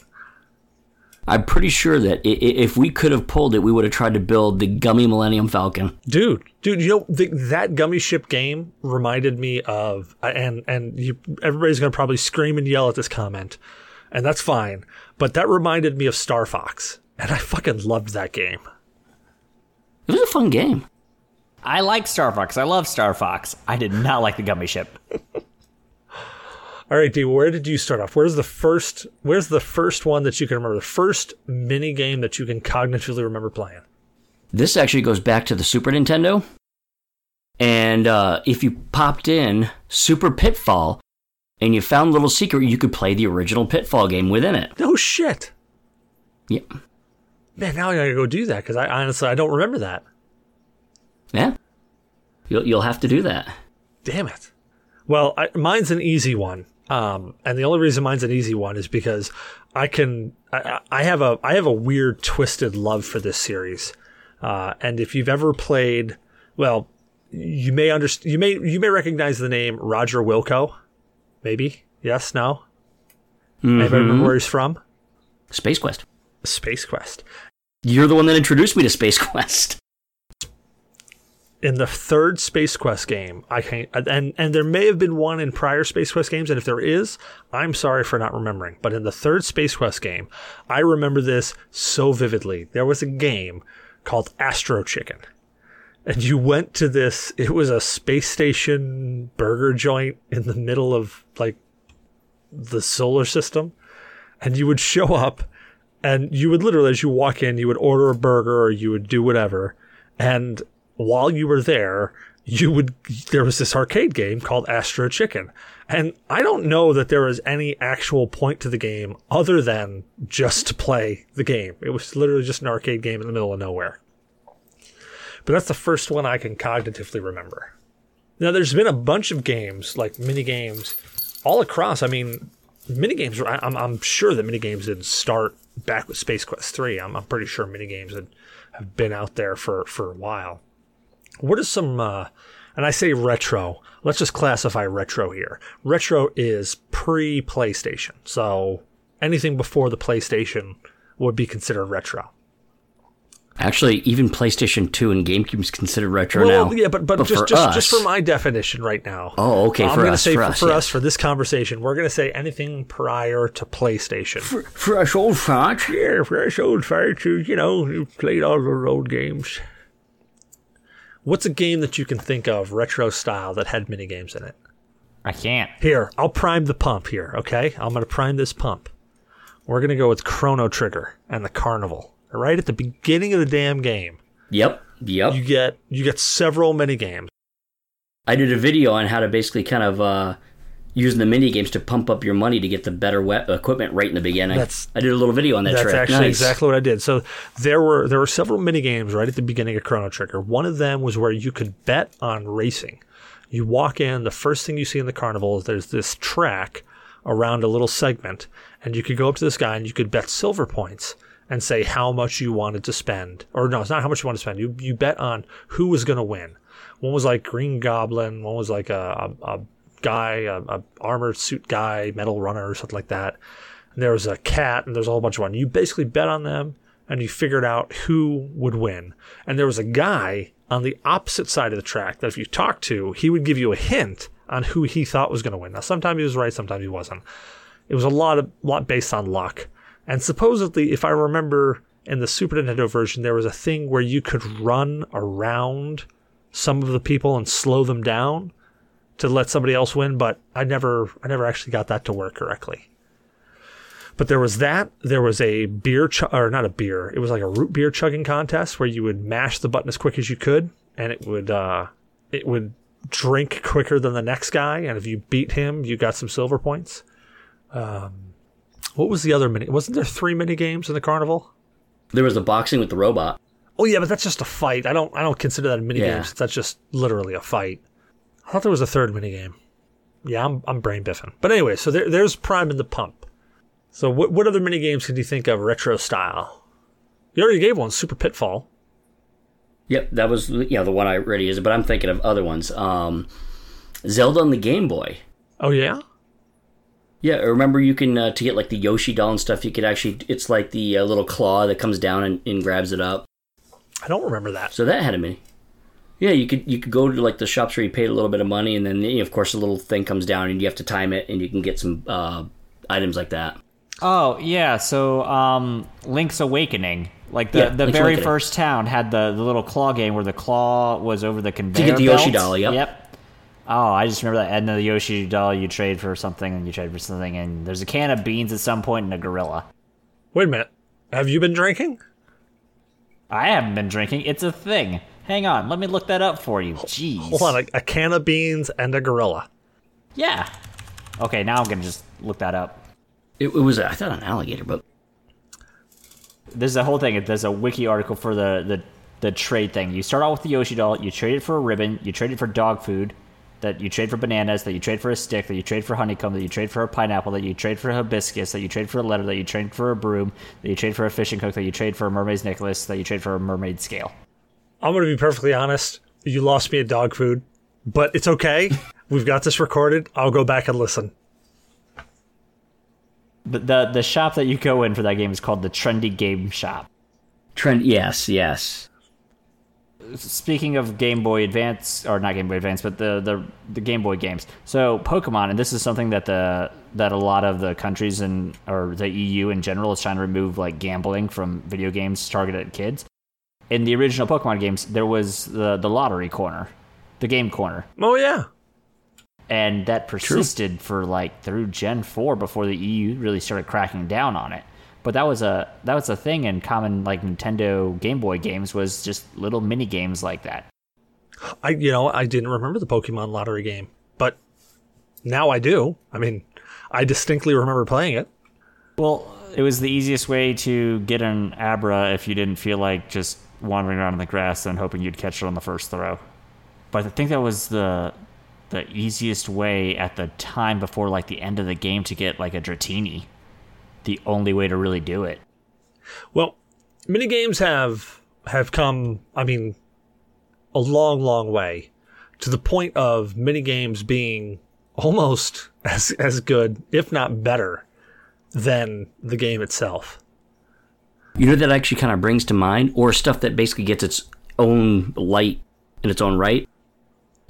I'm pretty sure that if we could have pulled it, we would have tried to build the gummy Millennium Falcon. dude dude you know the, that gummy ship game reminded me of uh, and and you, everybody's gonna probably scream and yell at this comment and that's fine but that reminded me of star fox and I fucking loved that game. It was a fun game. I like Star Fox. I love Star Fox. I did not like the gummy ship. All right, D, where did you start off? Where's the first where's the first one that you can remember? The first mini game that you can cognitively remember playing? This actually goes back to the Super Nintendo. And uh, if you popped in Super Pitfall and you found a little secret, you could play the original Pitfall game within it. No shit. Yep. Man, now I gotta go do that because I honestly I don't remember that. Yeah. You'll, you'll have to do that. Damn it. Well, I, mine's an easy one. Um, and the only reason mine's an easy one is because I can, I, I have a, I have a weird twisted love for this series. Uh, and if you've ever played, well, you may understand, you may, you may recognize the name Roger Wilco. Maybe. Yes. No. Anybody remember where he's from? Space Quest. Space Quest. You're the one that introduced me to Space Quest. In the third Space Quest game, I can't, and and there may have been one in prior Space Quest games, and if there is, I'm sorry for not remembering. But in the third Space Quest game, I remember this so vividly. There was a game called Astro Chicken, and you went to this. It was a space station burger joint in the middle of like the solar system, and you would show up, and you would literally, as you walk in, you would order a burger or you would do whatever, and while you were there, you would there was this arcade game called Astro Chicken. And I don't know that there was any actual point to the game other than just to play the game. It was literally just an arcade game in the middle of nowhere. But that's the first one I can cognitively remember. Now there's been a bunch of games, like mini games, all across. I mean, mini games. I'm, I'm sure that mini games didn't start back with Space Quest 3. I'm, I'm pretty sure mini games had, have been out there for, for a while. What is some, uh, and I say retro, let's just classify retro here. Retro is pre PlayStation. So anything before the PlayStation would be considered retro. Actually, even PlayStation 2 and GameCube is considered retro Well, now. yeah, but, but, just, for just, us, just for my definition right now. Oh, okay, I'm gonna say for us, for yeah. us for this conversation, we're gonna say anything prior to PlayStation. fresh old fart. Yeah, fresh old farts who, you know, who played all those old games. What's a game that you can think of retro style that had mini games in it? I can't. Here, I'll prime the pump here, okay? I'm going to prime this pump. We're going to go with Chrono Trigger and the Carnival. Right at the beginning of the damn game, Yep, yep. you get you get several mini games. I did a video on how to basically kind of uh, using the mini games to pump up your money to get the better we- equipment right in the beginning. That's- I did a little video on that That's trick. actually Nice. exactly what I did. So there were there were several mini games right at the beginning of Chrono Trigger. One of them was where you could bet on racing. You walk in, the first thing you see in the carnival is there's this track around a little segment, and you could go up to this guy and you could bet silver points and say how much you wanted to spend. Or no, it's not how much you want to spend. You you bet on who was going to win. One was like Green Goblin. One was like a, a, a guy, a, a armored suit guy, metal runner, or something like that. And there was a cat, and there's a whole bunch of one. You basically bet on them, and you figured out who would win. And there was a guy on the opposite side of the track that if you talked to, he would give you a hint on who he thought was going to win. Now, sometimes he was right, sometimes he wasn't. It was a lot of lot based on luck. And supposedly, if I remember in the Super Nintendo version, there was a thing where you could run around some of the people and slow them down to let somebody else win, but I never I never actually got that to work correctly. But there was that. There was a beer, ch- or not a beer. It was like a root beer chugging contest where you would mash the button as quick as you could, and it would uh, it would drink quicker than the next guy. And if you beat him, you got some silver points. Um, what was the other mini? Wasn't there three mini games in the carnival? There was the boxing with the robot. Oh yeah, but that's just a fight. I don't I don't consider that a mini Yeah. game. That's just literally a fight. I thought there was a third mini game. Yeah, I'm I'm brain biffing. But anyway, so there, there's Prime and the Pump. So what what other mini games can you think of retro style? You already gave one, Super Pitfall. Yep, that was you know the one I already used, but I'm thinking of other ones. Um, Zelda on the Game Boy. Oh yeah, Yeah, remember you can uh, to get like the Yoshi doll and stuff. You could actually it's like the uh, little claw that comes down and, and grabs it up. I don't remember that. So that had a mini. Yeah, you could you could go to like the shops where you paid a little bit of money, and then you know, of course the little thing comes down, and you have to time it, and you can get some uh, items like that. Oh yeah, so um, Link's Awakening, like the Yeah, the Link's very Awakening. first town had the, the little claw game where the claw was over the conveyor. To get the Yoshi belt. doll, yep. Yep. Oh, I just remember that. And then the Yoshi doll, you trade for something, and you trade for something, and there's a can of beans at some point and a gorilla. Wait a minute. Have you been drinking? I haven't been drinking. It's a thing. Hang on, let me look that up for you. Jeez. Hold on, a, a can of beans and a gorilla. Yeah. Okay, now I'm gonna just look that up. It, it was I thought an alligator, but There's a whole thing. There's a wiki article for the, the, the trade thing. You start out with the Yoshi doll. You trade it for a ribbon. You trade it for dog food. That you trade for bananas. That you trade for a stick. That you trade for honeycomb. That you trade for a pineapple. That you trade for a hibiscus. That you trade for a letter. That you trade for a broom. That you trade for a fishing hook. That you trade for a mermaid's necklace. That you trade for a mermaid scale. I'm going to be perfectly honest. You lost me at dog food, but it's okay. We've got this recorded. I'll go back and listen. The, the the shop that you go in for that game is called the Trendy Game Shop. trend. Yes, yes. speaking of Game Boy Advance, or not Game Boy Advance, but the, the the Game Boy games. So Pokemon, and this is something that the that a lot of the countries and or the EU in general is trying to remove like gambling from video games targeted at kids. In the original Pokemon games, there was the the lottery corner, the game corner, Oh, yeah. and that persisted for like through Gen four before the EU really started cracking down on it. But that was a that was a thing in common like Nintendo Game Boy games was just little mini games like that. I, you know, I didn't remember the Pokemon lottery game, but now I do. I mean, I distinctly remember playing it. Well, it was the easiest way to get an Abra if you didn't feel like just wandering around in the grass and hoping you'd catch it on the first throw. But I think that was the the easiest way at the time before like the end of the game to get like a Dratini. The only way to really do it. Well, mini games have have come. I mean, a long, long way to the point of mini games being almost as as good, if not better, than the game itself. You know that actually kind of brings to mind, or stuff that basically gets its own light in its own right.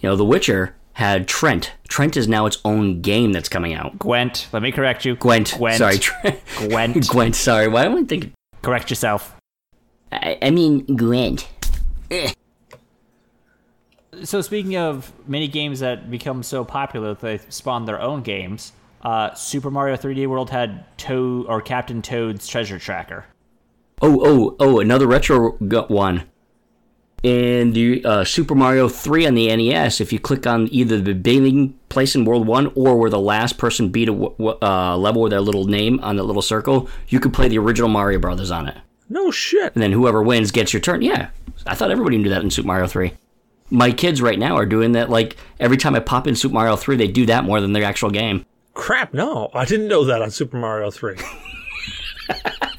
You know, The Witcher had Trent. Trent is now its own game that's coming out. Gwent, let me correct you. Gwent. Gwent. Sorry, Trent. Gwent. Gwent. Sorry. Why am I thinking? Correct yourself. I, I mean Gwent. So speaking of mini games that become so popular that they spawn their own games, uh, Super Mario 3D World had Toad or Captain Toad's Treasure Tracker. Oh, oh, oh! Another retro one. In the uh, Super Mario 3 on the NES, if you click on either the beginning place in World 1 or where the last person beat a w- w- uh, level with their little name on that little circle, you could play the original Mario Brothers on it. No shit. And then whoever wins gets your turn. Yeah, I thought everybody knew that in Super Mario 3. My kids right now are doing that. Like every time I pop in Super Mario 3, they do that more than their actual game. Crap, no. I didn't know that on Super Mario 3.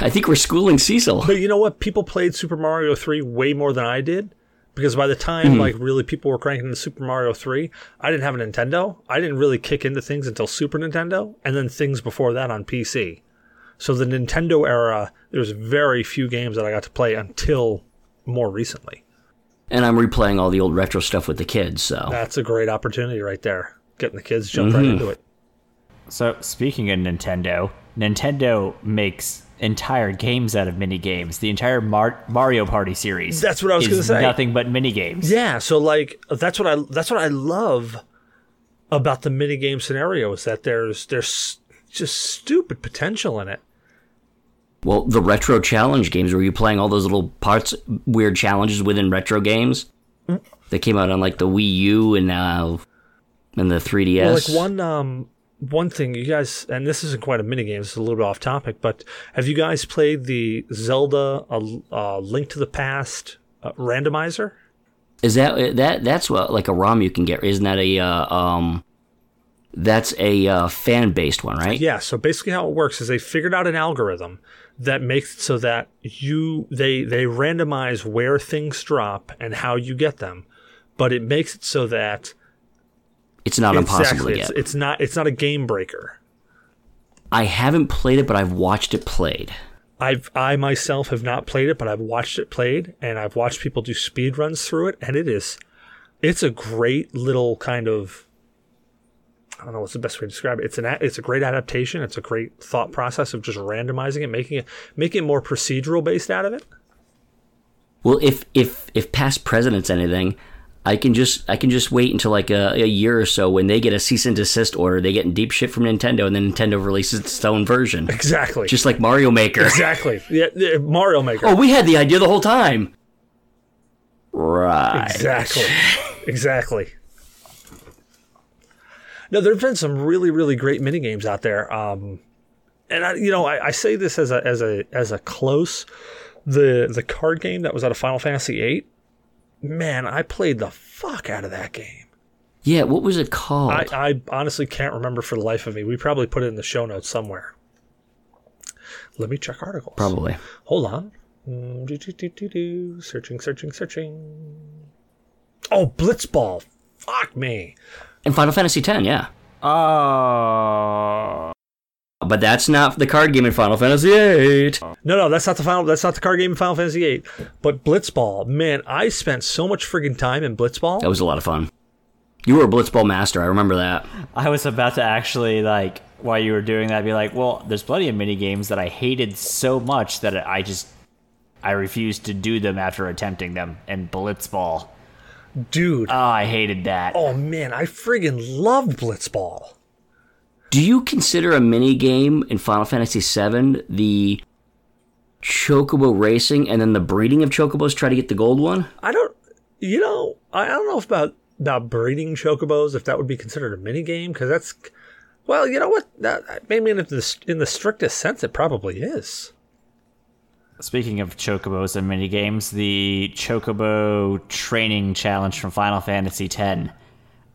I think we're schooling Cecil. But you know what? People played Super Mario 3 way more than I did. Because by the time, hmm. like, really people were cranking into Super Mario 3, I didn't have a Nintendo. I didn't really kick into things until Super Nintendo, and then things before that on PC. So the Nintendo era, there's very few games that I got to play until more recently. And I'm replaying all the old retro stuff with the kids. So That's a great opportunity right there. Getting the kids jump right mm-hmm. into it. So speaking of Nintendo, Nintendo makes entire games out of mini games. The entire Mar- Mario Party series. That's what I was is gonna say. Nothing but mini games. Yeah, so like that's what I that's what I love about the minigame scenario is that there's there's just stupid potential in it. Well, the retro challenge games where you're playing all those little parts, weird challenges within retro games. that came out on like the Wii U and uh, and the 3DS. Well, like one um one thing you guys and this isn't quite a minigame, this is a little bit off topic, but have you guys played the Zelda uh, uh, Link to the Past uh, randomizer? Is that that that's what like a ROM you can get? Isn't that a uh, um? That's a uh, fan based one, right? Yeah, so basically how it works is they figured out an algorithm that makes it so that you they they randomize where things drop and how you get them, but it makes it so that It's not impossible exactly to it's, get. it's not it's not a game breaker. I haven't played it, but I've watched it played. I've I myself have not played it, but I've watched it played and I've watched people do speed runs through it and it is it's a great little kind of I don't know what's the best way to describe it. It's an a- it's a great adaptation. It's a great thought process of just randomizing it, making it making it more procedural based out of it. Well, if if if past president's anything, I can just I can just wait until like a, a year or so when they get a cease and desist order. They get in deep shit from Nintendo, and then Nintendo releases its own version, Exactly. just like Mario Maker. exactly. Yeah, yeah, Mario Maker. Oh, we had the idea the whole time. Right. Exactly. exactly. No, there have been some really, really great mini games out there. Um, and I, you know, I, I say this as a as a as a close the the card game that was out of Final Fantasy VIII. Man, I played the fuck out of that game. Yeah. What was it called? I, I honestly can't remember for the life of me. We probably put it in the show notes somewhere. Let me check articles. Probably. Hold on. Mm. Searching, searching, searching. Oh, Blitzball. Fuck me. In Final Fantasy X, yeah. Oh. But that's not the card game in Final Fantasy VIII. No, no, that's not the final. That's not the card game in Final Fantasy VIII. But Blitzball, man, I spent so much friggin' time in Blitzball. That was a lot of fun. You were a Blitzball master. I remember that. I was about to actually like while you were doing that, be like, well, there's plenty of mini games that I hated so much that I just I refused to do them after attempting them. And Blitzball, Dude. oh, I hated that. oh man, I friggin' loved Blitzball. Do you consider a mini game in Final Fantasy VII the chocobo racing and then the breeding of chocobos try to get the gold one? I don't, you know, I I don't know if about about breeding chocobos if that would be considered a mini game because that's, well, you know what? That maybe in the in the strictest sense, it probably is. Speaking of chocobos and mini games, the chocobo training challenge from Final Fantasy X.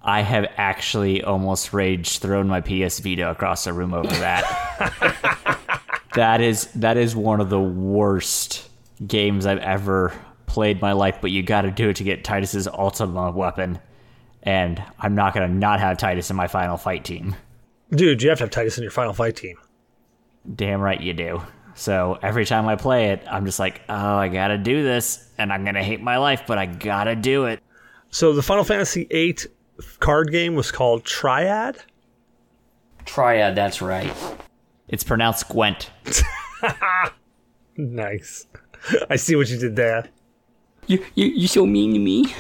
I have actually almost rage thrown my PS Vita across the room over that. that is that is one of the worst games I've ever played in my life, but you got to do it to get Tidus's Ultima weapon. And I'm not going to not have Tidus in my final fight team. Dude, you have to have Tidus in your final fight team. Damn right you do. So every time I play it, I'm just like, oh, I gotta do this, and I'm gonna hate my life, but I gotta do it. So the Final Fantasy VIII card game was called Triad. Triad, that's right. It's pronounced Gwent. Nice. I see what you did there. You, you, you're so mean to me.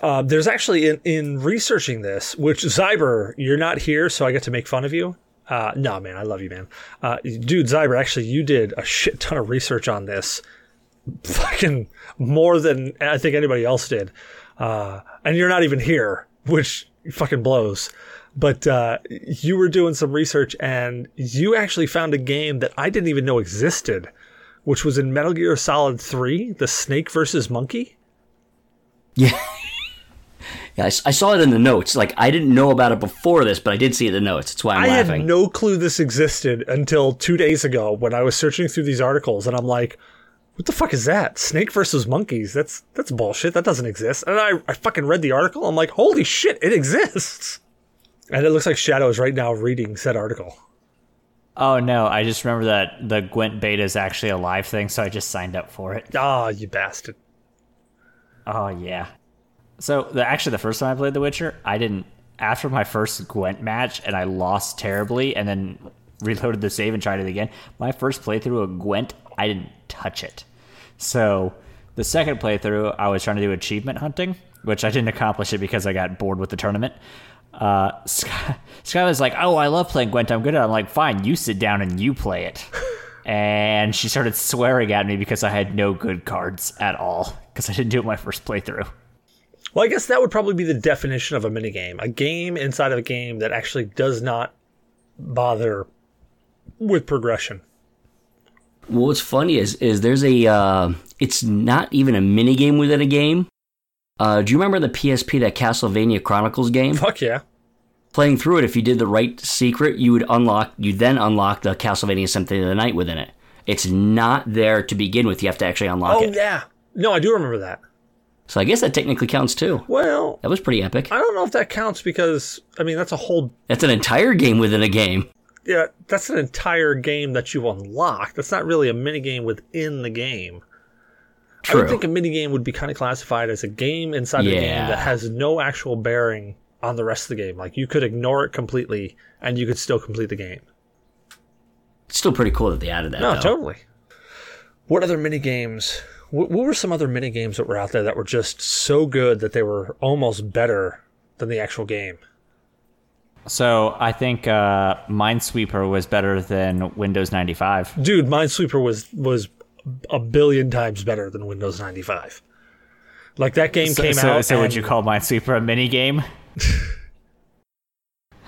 Uh, there's actually in, in researching this, which Zyber, you're not here, so I get to make fun of you. Uh, no, man, I love you, man. Uh, dude, Zyber, actually, you did a shit ton of research on this, fucking more than I think anybody else did. Uh, and you're not even here, which fucking blows. But uh, you were doing some research, and you actually found a game that I didn't even know existed, which was in Metal Gear Solid 3, the Snake versus Monkey. Yeah. yeah, I saw it in the notes. Like, I didn't know about it before this, but I did see it in the notes. That's why I'm I laughing. I had no clue this existed until two days ago when I was searching through these articles, and I'm like, "What the fuck is that? Snake versus monkeys? That's that's bullshit. That doesn't exist." And I, I fucking read the article. I'm like, "Holy shit, it exists!" And it looks like Shadow is right now reading said article. Oh no, I just remember that the Gwent beta is actually a live thing, so I just signed up for it. Ah, you bastard! Oh yeah. So the, actually, the first time I played The Witcher, I didn't. After my first Gwent match, and I lost terribly, and then reloaded the save and tried it again. My first playthrough of Gwent, I didn't touch it. So the second playthrough, I was trying to do achievement hunting, which I didn't accomplish it because I got bored with the tournament. Uh, Sky, was like, "Oh, I love playing Gwent. I'm good at." it." I'm like, "Fine, you sit down and you play it." and she started swearing at me because I had no good cards at all because I didn't do it my first playthrough. Well, I guess that would probably be the definition of a minigame. A game inside of a game that actually does not bother with progression. Well, what's funny is is there's a uh, it's not even a mini game within a game. Uh, do you remember the PSP that Castlevania Chronicles game? Fuck yeah. Playing through it, if you did the right secret, you would unlock. You then unlock the Castlevania Symphony of the Night within it. It's not there to begin with. You have to actually unlock Oh it. Oh yeah. No, I do remember that. So I guess that technically counts too. Well, That was pretty epic. I don't know if that counts because I mean that's a whole That's an entire game within a game. Yeah, that's an entire game that you unlock. That's not really a mini game within the game. I would think a mini game would be kind of classified as a game inside of a game that has no actual bearing on the rest of the game. Like you could ignore it completely and you could still complete the game. It's still pretty cool that they added that. No, though. totally. What other mini games? What, what were some other mini games that were out there that were just so good that they were almost better than the actual game? So I think uh, Minesweeper was better than Windows 95. Dude, Minesweeper was was a billion times better than Windows 95. Like that game So, came so, out. so would and- you call Minesweeper a mini game?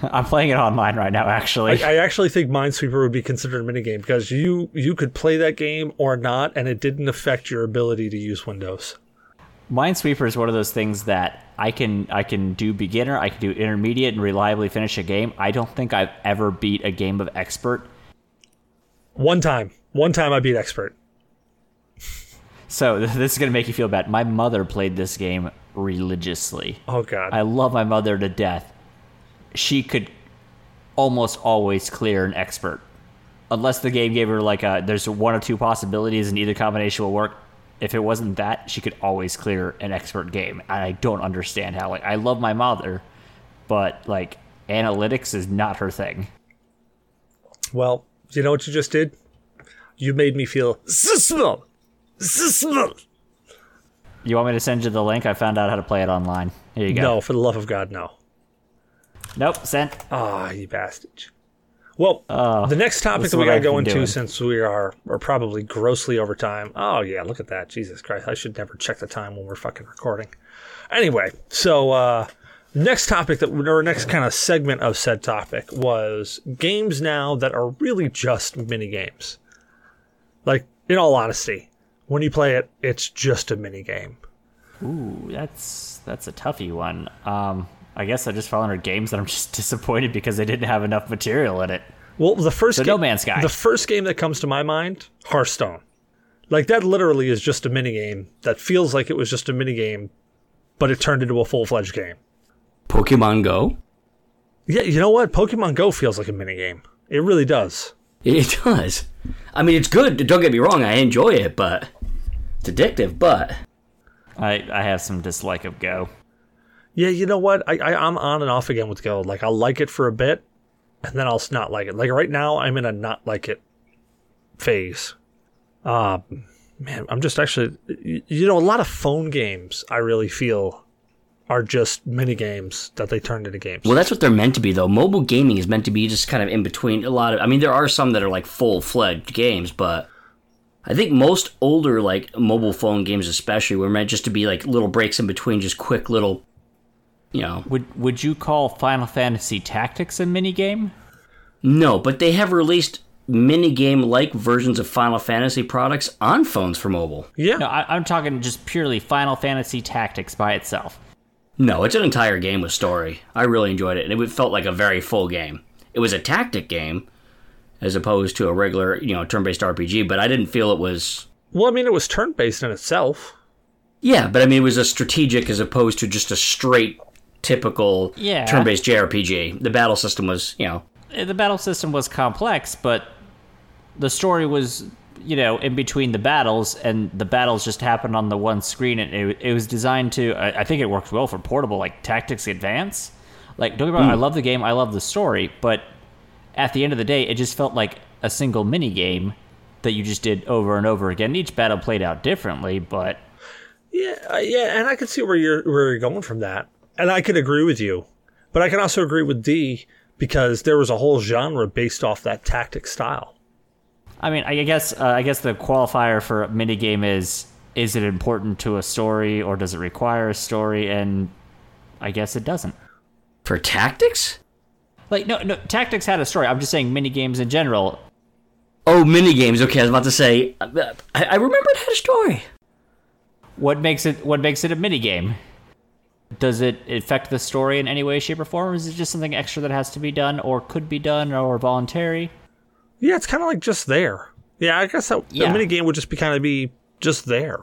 I'm playing it online right now, actually. I actually think Minesweeper would be considered a minigame because you you could play that game or not, and it didn't affect your ability to use Windows. Minesweeper is one of those things that I can I can do beginner, I can do intermediate, and reliably finish a game. I don't think I've ever beat a game of expert. One time, one time I beat expert. So this is gonna make you feel bad. My mother played this game religiously. Oh god, I love my mother to death. She could almost always clear an expert. Unless the game gave her like a there's one or two possibilities and either combination will work. If it wasn't that, she could always clear an expert game. And I don't understand how. Like I love my mother, but like analytics is not her thing. well, you know what you just did? You made me feel small, small. You want me to send you the link? I found out how to play it online. Here you go. No, for the love of God, no. Nope, sent. Ah, you bastard. Well, Oh, the next topic that we got to go into, doing. since we are are probably grossly over time. Oh yeah, look at that! Jesus Christ, I should never check the time when we're fucking recording. Anyway, so uh, next topic that or next kind of segment of said topic was games now that are really just mini games. Like, in all honesty, when you play it, it's just a mini game. Ooh, that's that's a toughy one. Um, I guess I just fall under games that I'm just disappointed because they didn't have enough material in it. Well, the first So game, No Man's Sky. The first game that comes to my mind, Hearthstone. Like that literally is just a mini game that feels like it was just a mini game, but it turned into a full fledged game. Pokemon Go. Yeah, you know what? Pokemon Go feels like a mini game. It really does. It does. I mean, it's good. Don't get me wrong. I enjoy it, but it's addictive. But I I have some dislike of Go. Yeah, you know what? I, I I'm on and off again with Go. Like I'll like it for a bit, and then I'll not like it. Like right now, I'm in a not like it phase. Uh, man, I'm just actually, you know, a lot of phone games. I really feel are just mini games that they turned into games. well, that's what they're meant to be, though. Mobile gaming is meant to be just kind of in between. A lot of. I mean, there are some that are like full fledged games, but I think most older like mobile phone games, especially, were meant just to be like little breaks in between, just quick little. You know, Would would you call Final Fantasy Tactics a minigame? no, but they have released minigame like versions of Final Fantasy products on phones for mobile. yeah, No, I, I'm talking just purely Final Fantasy Tactics by itself. No, it's an entire game with story. I really enjoyed it, and it felt like a very full game. It was a tactic game, as opposed to a regular, you know, turn-based RPG. But I didn't feel it was. Well, I mean, it was turn based in itself. Yeah, but I mean, it was a strategic as opposed to just a straight, typical Yeah. turn-based JRPG. The battle system was, you know, Uh, The battle system was complex, but the story was, you know, in between the battles, and the battles just happened on the one screen, and it, it was designed to. I, I think it works well for portable, like Tactics Advance. Like, don't get me wrong, I love the game, I love the story, but at the end of the day, it just felt like a single mini game that you just did over and over again. Each battle played out differently, but Yeah, uh, yeah, and I can see where you're where you're going from that, and I could agree with you, but I can also agree with D because there was a whole genre based off that tactic style. I mean, I guess uh, I guess the qualifier for a minigame is is it important to a story or does it require a story? And I guess it doesn't. for tactics. Like no, no, tactics had a story. I'm just saying minigames in general. Oh, mini games. Okay, I was about to say. I, I remember it had a story. What makes it what makes it a minigame? Does it affect the story in any way, shape, or form? Or is it just something extra that has to be done, or could be done, or voluntary? Yeah, it's kind of like just there. Yeah, I guess that, Yeah. a mini game would just be kind of be just there.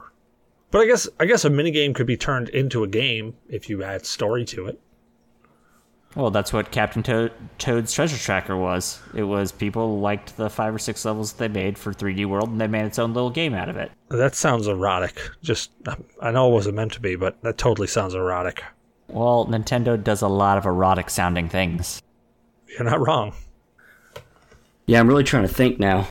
But I guess I guess a mini game could be turned into a game if you add story to it. Well, that's what Captain Toad, Toad's Treasure Tracker was. It was people liked the five or six levels that they made for 3D World, and they made its own little game out of it. That sounds erotic. Just I know it wasn't meant to be, but that totally sounds erotic. Well, Nintendo does a lot of erotic sounding things. You're not wrong. Yeah, I'm really trying to think now.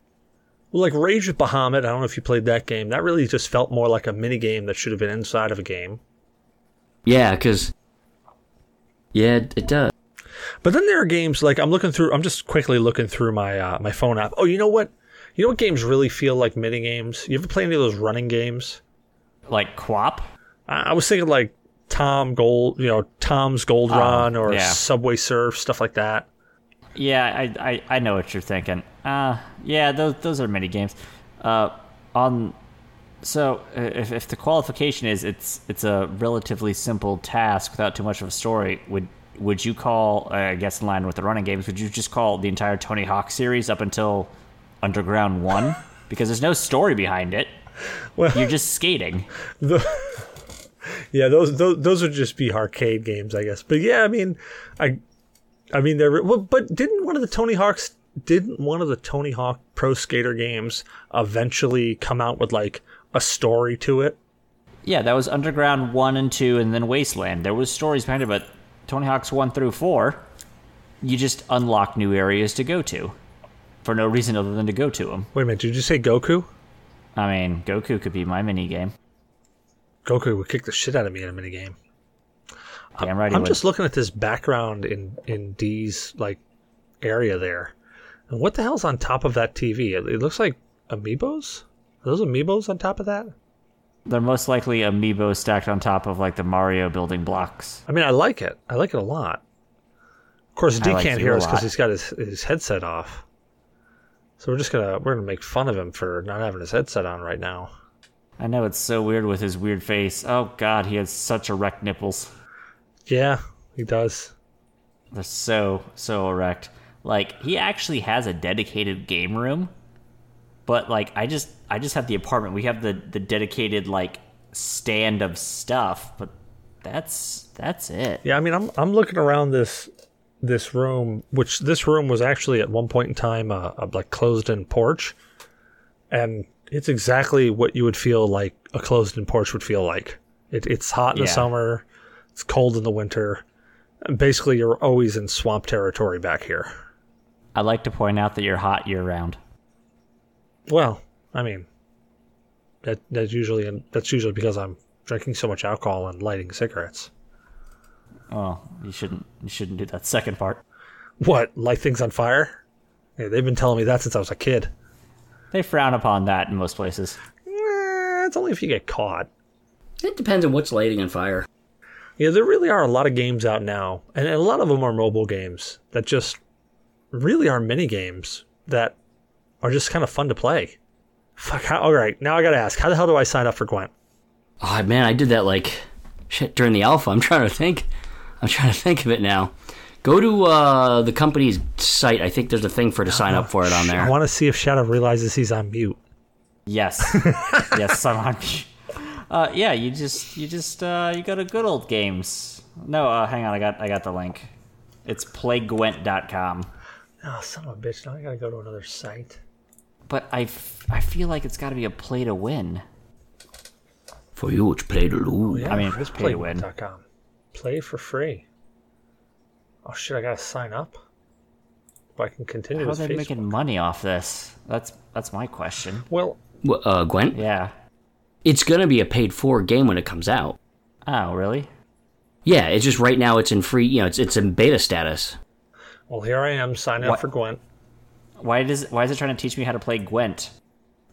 Well, like Rage with Bahamut, I don't know if you played that game. That really just felt more like a mini game that should have been inside of a game. Yeah, because yeah, it, it does. But then there are games like I'm looking through. I'm just quickly looking through my uh, my phone app. Oh, you know what? You know what games really feel like mini games? You ever play any of those running games? Like Quap? I, I was thinking like Tom Gold, you know, Tom's Gold Run or yeah. Subway Surf, stuff like that. Yeah, I, I, I know what you're thinking. Uh, yeah, those those are mini games. Uh, on so uh, if, if the qualification is it's it's a relatively simple task without too much of a story, would would you call uh, I guess in line with the running games, would you just call the entire Tony Hawk series up until Underground One? because there's no story behind it. Well- you're just skating. Yeah, those those those would just be arcade games, I guess. But yeah, I mean, I I mean they're well, but didn't one of the Tony Hawks didn't one of the Tony Hawk Pro Skater games eventually come out with like a story to it? Yeah, that was Underground 1 and 2 and then Wasteland. There was stories behind it, but Tony Hawk's 1 through 4, you just unlock new areas to go to for no reason other than to go to them. Wait a minute, did you say Goku? I mean, Goku could be my mini game. Goku would kick the shit out of me in a minigame. Damn right I'm just looking at this background in in D's like area there. And what the hell's on top of that TV? It, it looks like amiibos. Are those amiibos on top of that? They're most likely amiibo stacked on top of like the Mario building blocks. I mean, I like it. I like it a lot. Of course, D I can't hear us because he's got his his headset off. So we're just gonna we're gonna make fun of him for not having his headset on right now. I know it's so weird with his weird face. Oh god, he has such erect nipples. Yeah, he does. They're so so erect. Like he actually has a dedicated game room, but like I just I just have the apartment. We have the the dedicated like stand of stuff, but that's that's it. Yeah, I mean, I'm I'm looking around this this room, which this room was actually at one point in time a, a like closed-in porch, and it's exactly what you would feel like a closed-in porch would feel like. It, it's hot in the summer, it's cold in the winter. Basically, you're always in swamp territory back here. I'd like to point out that you're hot year round. Well, I mean, that that's usually that's usually because I'm drinking so much alcohol and lighting cigarettes. Oh, you shouldn't you shouldn't do that second part. What light things on fire? Yeah, they've been telling me that since I was a kid. They frown upon that in most places. Eh, it's only if you get caught. It depends on what's lighting on fire. Yeah, there really are a lot of games out now, and a lot of them are mobile games that just really are mini games that are just kind of fun to play. Fuck. How, all right, now I gotta ask, how the hell do I sign up for Gwent? Oh man, I did that like shit during the alpha. I'm trying to think. I'm trying to think of it now. Go to uh, the company's site. I think there's a thing for to sign up for it on there. I want to see if Shadow realizes he's on mute. Yes, yes, I'm on. Uh, yeah, you just you just uh, you go to good old games. No, uh, hang on, I got I got the link. It's playgwent.com. Oh, son of a bitch! Now I gotta go to another site. But I, f- I feel like it's got to be a play to win. For you, it's play to lose. Yeah, I mean, it's pay to win. playgwent.com. Play for free. Oh shit! I gotta sign up. But I can continue How are they Facebook. making money off this? That's that's my question. Well, Wh- Uh, Gwen, Yeah. it's gonna be a paid for game when it comes out. Oh, really? Yeah, it's just right now it's in free. You know, it's it's in beta status. well, here I am signing up for Gwent. Why does why is it trying to teach me how to play Gwent?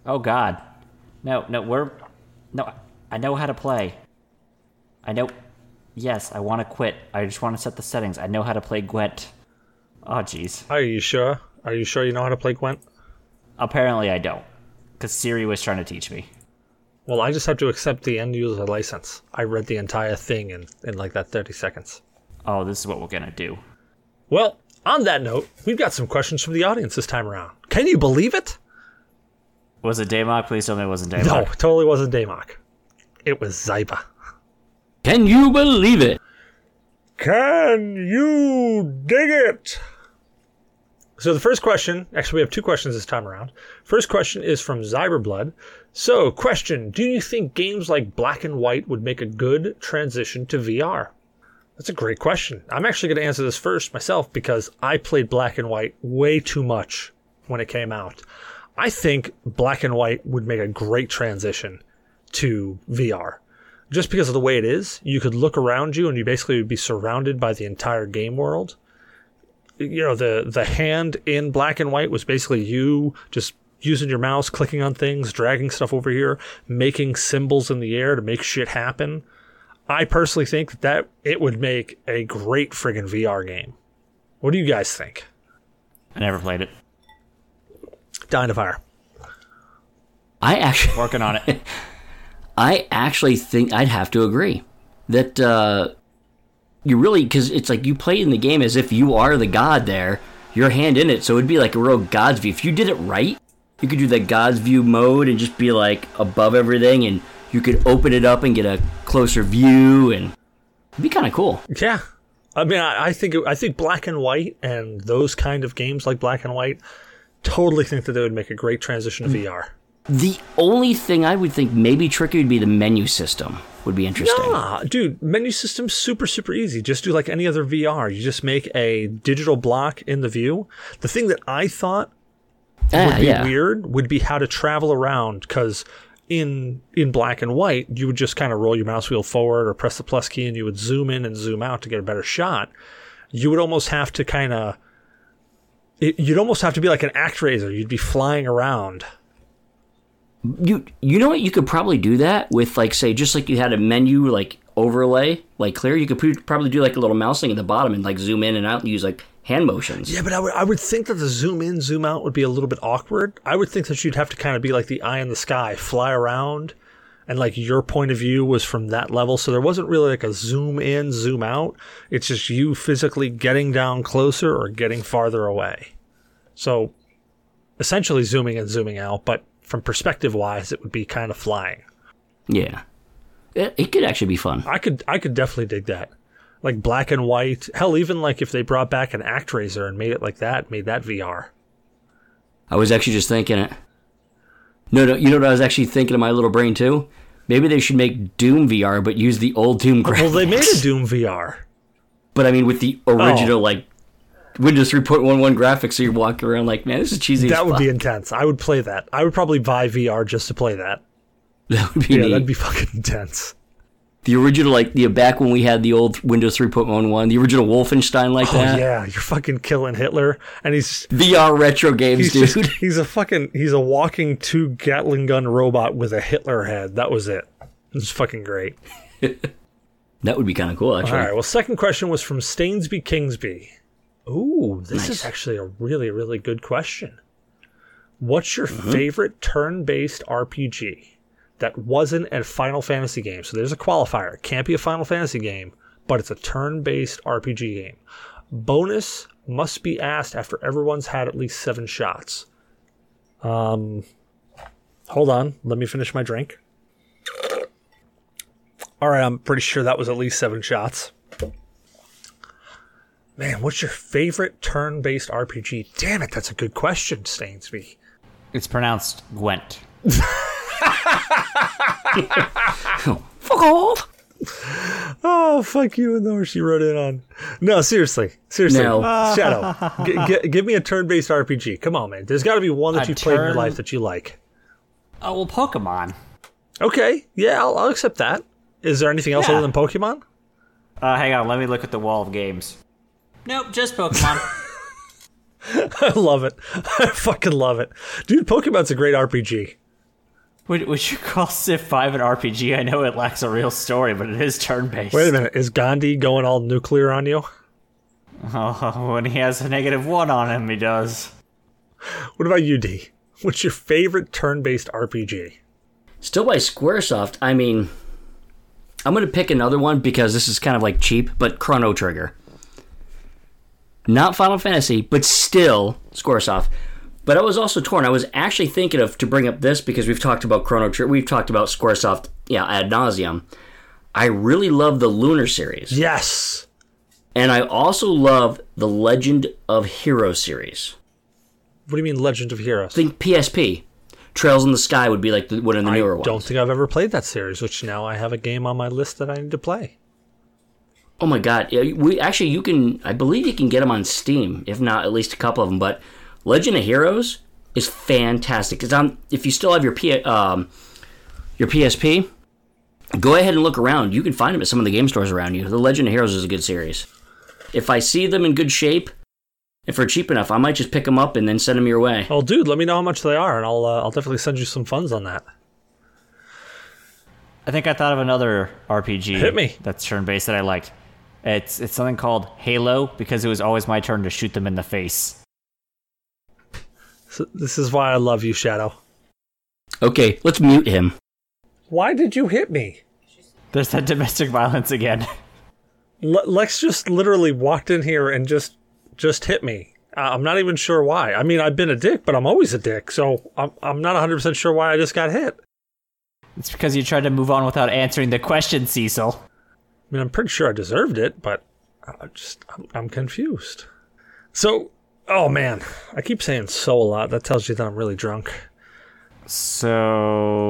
Oh God, no, no, we're no. I know how to play. I know. Yes, I want to quit. I just want to set the settings. I know how to play Gwent. Oh jeez. Are you sure? Are you sure you know how to play Gwent? Apparently I don't, because Siri was trying to teach me. Well, I just have to accept the end user license. I read the entire thing in, in like that 30 seconds. Oh, this is what we're gonna do. Well, on that note, we've got some questions from the audience this time around. Can you believe it? Was it Daymok? Please tell me it wasn't Daymok. No, totally wasn't Daymok. It was Zyba. Can you believe it? Can you dig it? So the first question, actually we have two questions this time around. First question is from Zyberblood. So, question, do you think games like Black and White would make a good transition to VR? That's a great question. I'm actually going to answer this first myself because I played black and white way too much when it came out. I think black and white would make a great transition to VR. Just because of the way it is, you could look around you and you basically would be surrounded by the entire game world. You know, the the hand in black and white was basically you just using your mouse, clicking on things, dragging stuff over here, making symbols in the air to make shit happen. I personally think that, that it would make a great friggin' VR game. What do you guys think? I never played it. Dying to Fire. I actually, Working on it. I actually think I'd have to agree that uh, you really because it's like you play in the game as if you are the god there, your hand in it. So it'd be like a real god's view. If you did it right, you could do the god's view mode and just be like above everything, and you could open it up and get a closer view, and it'd be kind of cool. Yeah. I mean, I, I think I think black and white and those kind of games like black and white totally think that they would make a great transition to VR. The only thing I would think maybe tricky would be the menu system. Would be interesting. Ah, dude, menu system's super, super easy. Just do like any other VR. You just make a digital block in the view. The thing that I thought Ah, would be yeah. weird would be how to travel around because in in black and white you would just kind of roll your mouse wheel forward or press the plus key and you would zoom in and zoom out to get a better shot. You would almost have to kind of you'd almost have to be like an actraiser. You'd be flying around. You you know what? You could probably do that with like say just like you had a menu like overlay like clear. You could probably do like a little mouse thing at the bottom and like zoom in and out and use like hand motions. Yeah, but I would, I would think that the zoom in, zoom out would be a little bit awkward. I would think that you'd have to kind of be like the eye in the sky, fly around, and like your point of view was from that level. So there wasn't really like a zoom in, zoom out. It's just you physically getting down closer or getting farther away. So essentially zooming and zooming out, but from perspective wise, it would be kind of flying. Yeah, it, it could actually be fun. I could I could definitely dig that. Like black and white. Hell, even like if they brought back an ActRaiser and made it like that, made that VR. I was actually just thinking it. No, no, you know what I was actually thinking in my little brain too. Maybe they should make Doom VR, but use the old Doom graphics. Well, they made a Doom VR. but I mean with the original oh. like Windows 3.11 graphics, so you're walking around like, man, this is cheesy. That would fuck. be intense. I would play that. I would probably buy VR just to play that. that would be Yeah, neat. that'd be fucking intense. The original like the back when we had the old Windows 3.11, the original Wolfenstein like Oh that. yeah, you're fucking killing Hitler, and he's VR retro games, he's dude. just, he's a fucking he's a walking two Gatling gun robot with a Hitler head. That was it. It's fucking great. that would be kind of cool, actually. All right. Well, second question was from Stainsby Kingsby. Ooh, this is actually a really really good question. What's your Mm-hmm. favorite turn-based RPG that wasn't a Final Fantasy game? So there's a qualifier. It can't be a Final Fantasy game, but it's a turn-based RPG game. Bonus must be asked after everyone's had at least seven shots. Um, hold on. Let me finish my drink. All right, I'm pretty sure that was at least seven shots. Man, what's your favorite turn-based RPG? Damn it, that's a good question, Stainsby. It's pronounced Gwent. Fuck off. Oh, fuck you, and the horse you wrote in on. No, seriously, seriously, No. Shadow, g- g- give me a turn-based RPG. Come on, man. There's got to be one that A you've played in your turn- life that you like. Oh well, Pokemon. Okay, yeah, I'll, I'll accept that. Is there anything else Yeah. other than Pokemon? Uh, hang on, let me look at the wall of games. Nope, just Pokemon. I love it. I fucking love it, dude. Pokemon's a great RPG. Would, would you call Civ 5 an RPG? I know it lacks a real story, but it is turn-based. Wait a minute, is Gandhi going all nuclear on you? Oh, when he has a negative one on him, he does. What about you, D? What's your favorite turn-based RPG? Still by Squaresoft. I mean, I'm gonna pick another one because this is kind of like cheap, but Chrono Trigger. Not Final Fantasy, but still Squaresoft. But I was also torn. I was actually thinking of to bring up this because we've talked about Chrono Trigger. We've talked about Squaresoft, yeah, ad nauseum. I really love the Lunar series, Yes. and I also love the Legend of Hero series. What do you mean, Legend of Heroes? think PSP. Trails in the Sky would be like the, one of the newer ones. I don't think I've ever played that series, which now I have a game on my list that I need to play. Oh my god! Yeah, we actually you can. I believe you can get them on Steam, if not at least a couple of them. But Legend of Heroes is fantastic. It's on. If you still have your P, um, your PSP, go ahead and look around. You can find them at some of the game stores around you. The Legend of Heroes is a good series. If I see them in good shape, and for cheap enough, I might just pick them up and then send them your way. Well, dude, let me know how much they are, and I'll uh, I'll definitely send you some funds on that. I think I thought of another RPG. Hit me. That's turn based that I liked. It's it's something called Halo because it was always my turn to shoot them in the face. So this is why I love you, Shadow. Okay, let's mute him. Why did you hit me? There's that domestic violence again. Le- Lex just literally walked in here and just just hit me. Uh, I'm not even sure why. I mean, I've been a dick, but I'm always a dick, so I'm I'm not 100 percent sure why I just got hit. It's because you tried to move on without answering the question, Cecil. I mean, I'm pretty sure I deserved it, but I just I'm, I'm confused. So, oh man, I keep saying so a lot. That tells you that I'm really drunk. So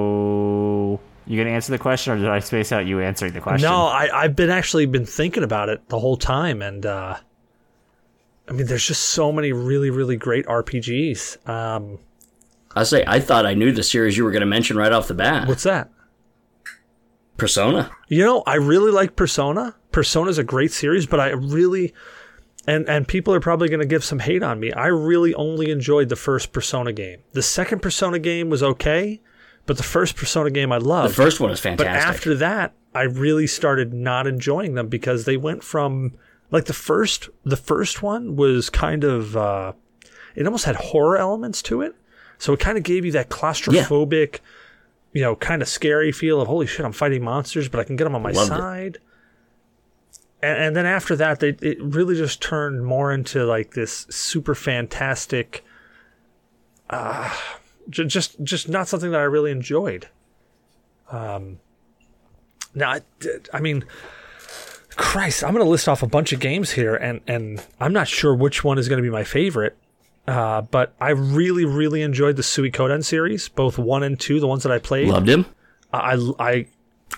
you gonna answer the question, or did I space out you answering the question? No, I I've been actually been thinking about it the whole time, and uh, I mean, there's just so many really really great RPGs. Um, I say I thought I knew the series you were going to mention right off the bat. what's that? Persona. You know, I really like Persona. Persona's a great series, but I really and and people are probably going to give some hate on me. I really only enjoyed the first Persona game. The second Persona game was okay, but the first Persona game I loved. The first one was fantastic. but after that, I really started not enjoying them because they went from like the first the first one was kind of uh it almost had horror elements to it. So it kind of gave you that claustrophobic, you know, kind of scary feel of holy shit, I'm fighting monsters, but I can get them on my Loved it. And, and then after that, they it really just turned more into like this super fantastic, uh, j- just just not something that I really enjoyed. Um, now, I, I mean, Christ, I'm going to list off a bunch of games here, and and I'm not sure which one is going to be my favorite. Uh, but I really, really enjoyed the Suikoden series, both one and two, the ones that I played. Loved him. I, I,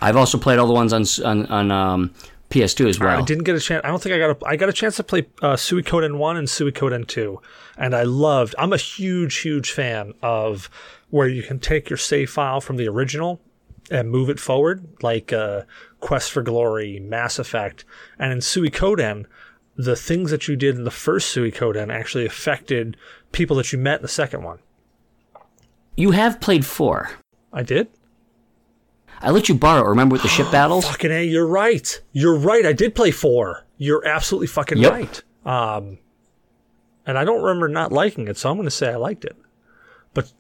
I've also played all the ones on on, on um, PS2 as well. I didn't get a chance. I don't think I got a. I got a chance to play uh, Suikoden one and Suikoden two, and I loved. I'm a huge, huge fan of where you can take your save file from the original and move it forward, like uh, Quest for Glory, Mass Effect, and in Suikoden, the things that you did in the first Suikoden actually affected people that you met in the second one. You have played four. I did. I let you borrow. Remember with the ship battles? Fucking a, you're right. You're right. I did play four. You're absolutely fucking Yep. right. Um, and I don't remember not liking it, so I'm going to say I liked it. But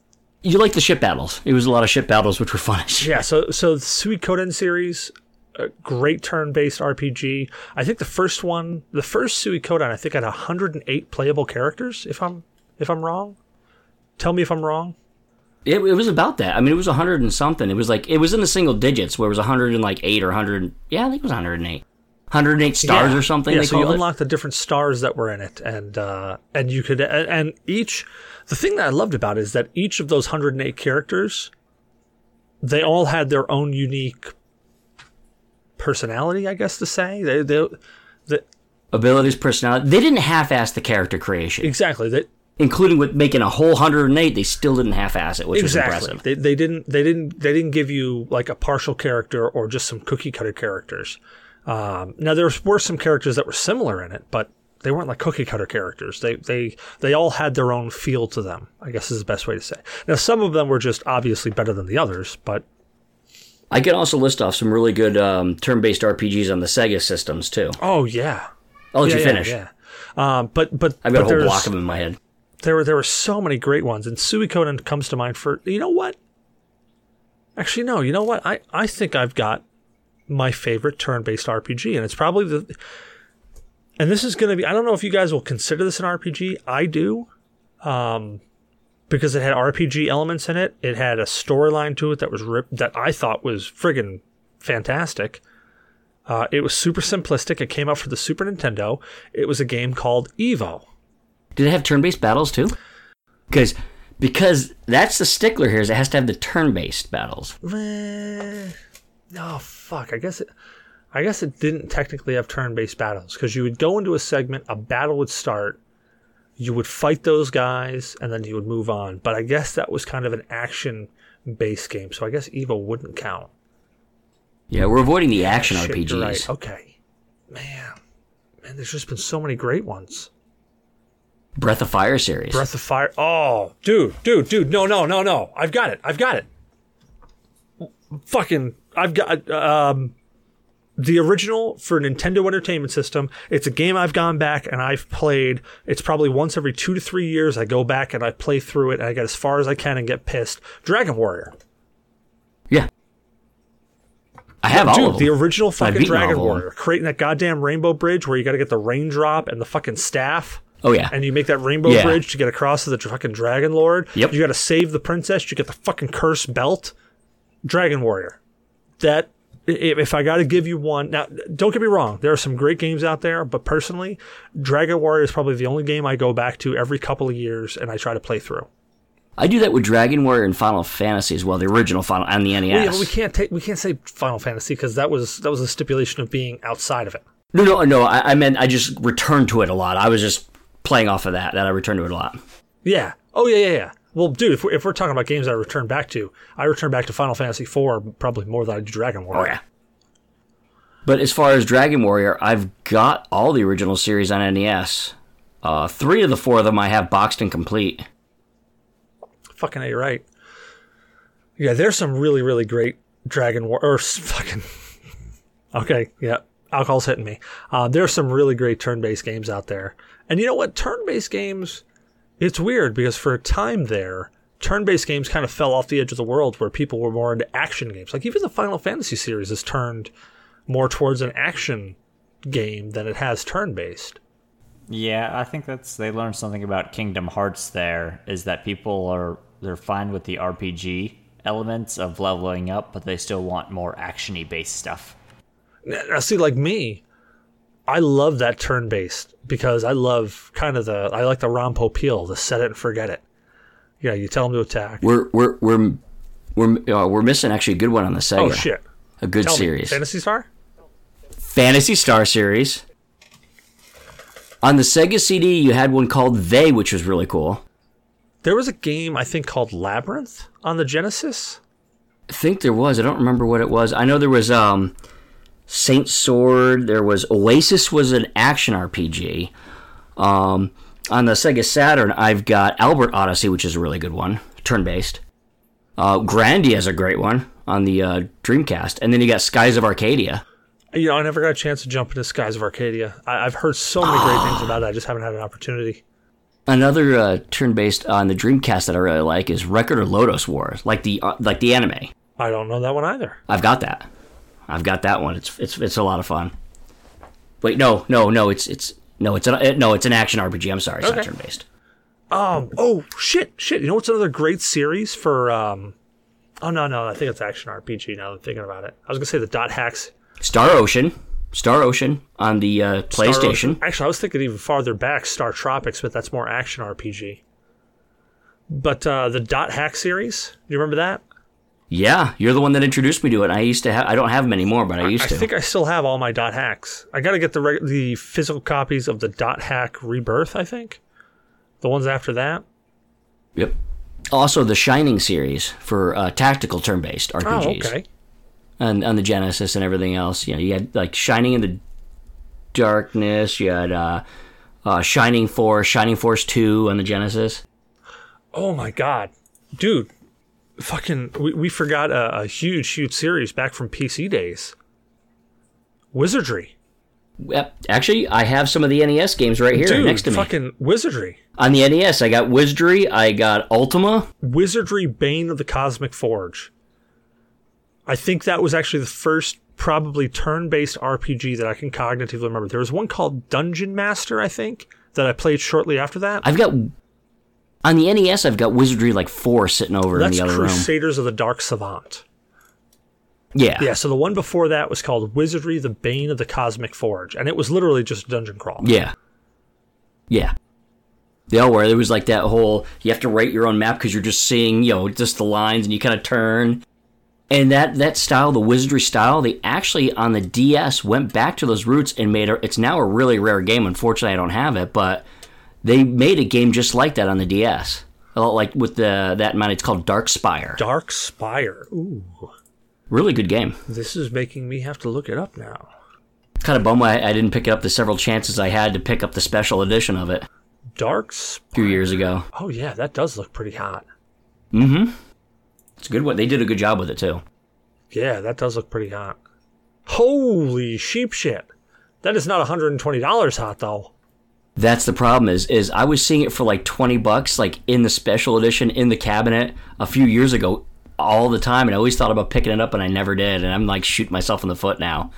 You like the ship battles. It was a lot of ship battles, which were fun. yeah, so so the Suikoden series, a great turn-based RPG. I think the first one, the first Suikoden, I think had 108 playable characters. If I'm if I'm wrong, tell me if I'm wrong. It, it was about that. I mean, it was 100 and something. It was like, it was in the single digits where it was 100 and like 8 or 100. Yeah, I think it was 108. 108 stars Yeah. or something, Yeah, so you it. unlock the different stars that were in it, and uh, and you could and, each. The thing that I loved about it is that each of those 108 characters, they all had their own unique personality, I guess to say. They they, they Abilities, personality. They didn't half ass the character creation. exactly they, including with making a whole 108 they still didn't half-ass it which exactly. was impressive They, they didn't they didn't they didn't give you like a partial character or just some cookie cutter characters. Um, now there were some characters that were similar in it, but they weren't like cookie cutter characters. They they they all had their own feel to them. I guess is the best way to say. Now some of them were just obviously better than the others, but i can also list off some really good um, turn-based rpgs on the sega systems too oh yeah, i'll let yeah, you finish Yeah, Um, but but i've got but a whole block of them in my head there were there were so many great ones, and Suikoden comes to mind for you know what? Actually, no. You know what? I I think I've got my favorite turn-based RPG, and it's probably the. And this is going to be. I don't know if you guys will consider this an RPG. I do, um, because it had RPG elements in it. It had a storyline to it that was rip that I thought was friggin' fantastic. Uh, it was super simplistic. It came out for the Super Nintendo. It was a game called Evo. Did it have turn-based battles too because because that's the stickler here is it has to have the turn-based battles oh fuck! I guess it. I guess it didn't technically have turn-based battles because you would go into a segment, a battle would start, you would fight those guys, and then you would move on. But I guess that was kind of an action-based game, so I guess Evo wouldn't count. Yeah, we're avoiding the action Shit, RPGs. right. Okay, man, man, there's just been so many great ones. Breath of Fire series. Breath of Fire. Oh, dude, dude, dude. No, no, no, no. I've got it. I've got it. Fucking, I've got um, the original for Nintendo Entertainment System. It's a game I've gone back and I've played. It's probably once every two to three years. I go back and I play through it and I get as far as I can and get pissed. Dragon Warrior. yeah. I have all Dude, of them. the original fucking Dragon. Warrior. Creating that goddamn rainbow bridge where you got to get the raindrop and the fucking staff. Oh yeah. and you make that rainbow Yeah. bridge to get across to the fucking dragon lord. Yep. You got to save the princess. You get the fucking cursed belt. Dragon Warrior. That if I got to give you one now, don't get me wrong. There are some great games out there, but personally, Dragon Warrior is probably the only game I go back to every couple of years and I try to play through. I do that with Dragon Warrior and Final Fantasy as well. The original Final and the NES. Well, yeah, but we can't take we can't say Final Fantasy because that was that was a stipulation of being outside of it. No, no, no. I, I meant I just returned to it a lot. I was just playing off of that. That I return to it a lot. Yeah. Oh yeah, yeah, yeah. Well, dude, if we're, if we're talking about games I return back to, I return back to Final Fantasy IV probably more than I do Dragon Warrior. Oh yeah. But as far as Dragon Warrior, I've got all the original series on NES. Uh, three of the four of them I have boxed and complete. Fucking A, you're right. Yeah, there's some really, really great Dragon War or fucking. Okay, yeah, alcohol's hitting me. Uh, there's some really great turn-based games out there, and you know what? Turn-based games, it's weird because for a time there, turn-based games kind of fell off the edge of the world where people were more into action games. Like even the Final Fantasy series has turned more towards an action game than it has turn-based. Yeah, I think that's they learned something about Kingdom Hearts there is that people are they're fine with the RPG elements of leveling up, but they still want more actiony based stuff. Now, see, like me, I love that turn based because I love kind of the I like the Rompo peel, the set it and forget it. Yeah, you tell them to attack. We're we're we're we're uh, we're missing actually a good one on the Sega. oh shit! A good Tell series. me, Phantasy Star. Phantasy Star series. On the Sega CD, you had one called They, which was really cool. There was a game I think called Labyrinth on the Genesis. I think there was. I don't remember what it was. I know there was um, Saint Sword. There was Oasis was an action RPG. Um, on the Sega Saturn, I've got Albert Odyssey, which is a really good one, turn based. Uh, Grandia is a great one on the uh, Dreamcast, and then you got Skies of Arcadia. You know, I never got a chance to jump into Skies of Arcadia. I, I've heard so many great things about it. I just haven't had an opportunity. Another uh, turn-based on the Dreamcast that I really like is Record of Lodoss Wars, like the uh, like the anime. I don't know that one either. I've got that. I've got that one. It's it's it's a lot of fun. Wait, no, no, no. It's it's no, it's an no, it's an action RPG. I'm sorry, it's not turn-based. Um. Oh shit! Shit! You know what's another great series for? Um. Oh no no! I think it's action RPG. Now that I'm thinking about it, I was gonna say the Dot Hacks Star Ocean, Star Ocean on the uh, PlayStation. Actually, I was thinking even farther back, Star Tropics, but that's more action RPG. But uh, the Dot Hack series, do you remember that? Yeah, you're the one that introduced me to it. I used to have. I don't have them anymore, but I used I to. I think I still have all my Dot Hacks. I got to get the reg- the physical copies of the Dot Hack Rebirth. I think the ones after that. yep. Also, the Shining series for uh, tactical turn-based Oh, RPGs. okay. on, on the Genesis and everything else. You know, you had like Shining in the Darkness. You had uh, uh, Shining Force, Shining Force Two on the Genesis. Oh my god, dude! Fucking, we, we forgot a, a huge, huge series back from PC days. Wizardry, Yep. Actually, I have some of the NES games right here dude. next to me. fucking Wizardry. On the NES, I got Wizardry, I got Ultima. Wizardry Bane of the Cosmic Forge. I think that was actually the first probably turn-based RPG that I can cognitively remember. There was one called Dungeon Master, I think, that I played shortly after that. I've got on the NES, I've got Wizardry like four sitting over That's in the other room. Crusaders of the Dark Savant. Yeah, Yeah, so the one before that was called Wizardry the Bane of the Cosmic Forge, and it was literally just a dungeon crawl. yeah, yeah. Yeah, where there was like that whole you have to write your own map because you're just seeing you know just the lines and you kind of turn. And that that style, the wizardry style, they actually on the DS went back to those roots and made it. It's now a really rare game. Unfortunately, I don't have it, but they made a game just like that on the DS. Uh, Like with the that amount, it's called Dark Spire. Dark Spire. Ooh, Really good game. this is making me have to look it up now. Kind of bum I, I didn't pick it up the several chances I had to pick up the special edition of it a Dark. Sp- few years ago. oh yeah, that does look pretty hot. Mm hmm. It's a good one. They did a good job with it too. Yeah, that does look pretty hot. Holy sheep shit. That is not $120 hot though. That's the problem is is I was seeing it for like 20 bucks like in the special edition in the cabinet a few years ago all the time and I always thought about picking it up and I never did and I'm like shooting myself in the foot now.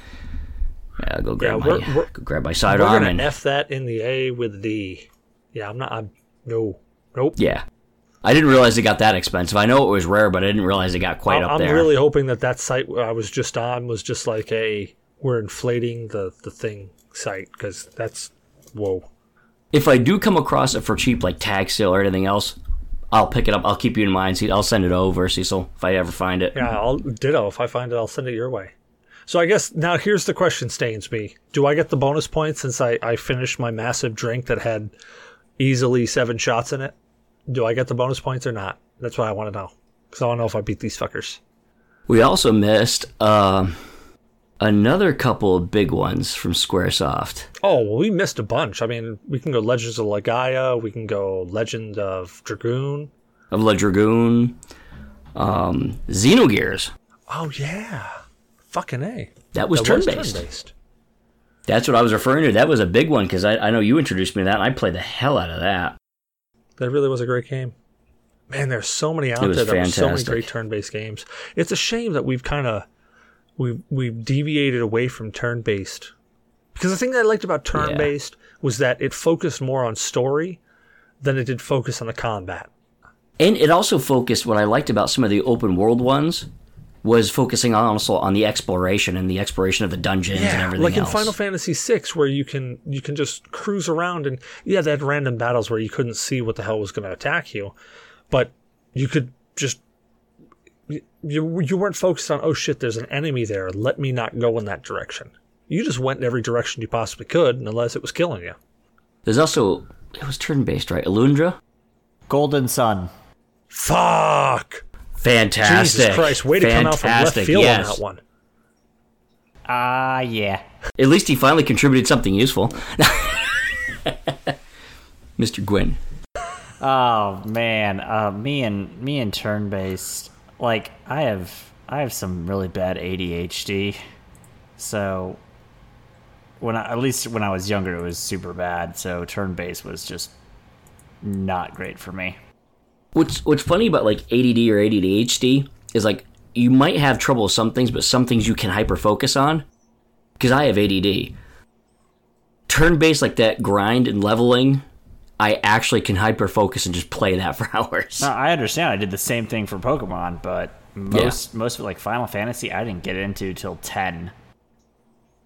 Yeah, I'll go grab Yeah, my we're- we're- go grab my We're sidearm gonna and F that in the A with the D. Yeah, I'm not. I'm no. Nope. yeah. I didn't realize it got that expensive. I know it was rare, but I didn't realize it got quite up there. I'm really hoping that that site I was just on was just like a we're inflating the the thing site because that's whoa. If I do come across it for cheap, like tag sale or anything else, I'll pick it up. I'll keep you in mind. See, I'll send it over, Cecil, if I ever find it. Yeah, I'll ditto. If I find it, I'll send it your way. So I guess now here's the question, Stainsby. Do I get the bonus points since I, I finished my massive drink that had easily seven shots in it? Do I get the bonus points or not? That's what I want to know. Because I want to know if I beat these fuckers. We also missed uh, another couple of big ones from SquareSoft. Oh, well, we missed a bunch. I mean, we can go Legends of Legaia. We can go Legend of Dragoon. Of La Dragoon, um, Xenogears. Oh, yeah. Fucking A. That was turn based. That's what I was referring to. That was a big one because I, I know you introduced me to that and I played the hell out of that. That really was a great game. Man, there's so many out there. There were so many great turn-based games. It's a shame that we've kind of we've we've deviated away from turn-based. Because the thing that I liked about turn-based was that it focused more on story than it did focus on the combat. And it also focused, what I liked about some of the open world ones was focusing on also on the exploration and the exploration of the dungeons and everything like in else. Final Fantasy VI, where you can you can just cruise around and yeah, they had random battles where you couldn't see what the hell was going to attack you, but you could just you you weren't focused on oh shit, there's an enemy there. Let me not go in that direction. You just went in every direction you possibly could, unless it was killing you. There's also, it was turn based, right? Alundra? Golden Sun. Fuck! Fantastic. Jesus Christ! Way to come out from left Fantastic, field yes. on that one. Ah, yeah. At least he finally contributed something useful. Mr. Gwyn. Oh man, uh, me and me and turn based. Like I have, I have some really bad ADHD. So when I, at least when I was younger, it was super bad. So turn based was just not great for me. What's what's funny about like ADD or ADHD is like you might have trouble with some things, but some things you can hyper focus on. Because I have ADD. Turn based like that grind and leveling, I actually can hyper focus and just play that for hours. No, I understand. I did the same thing for Pokemon, but most most of it, like Final Fantasy, I didn't get into till ten.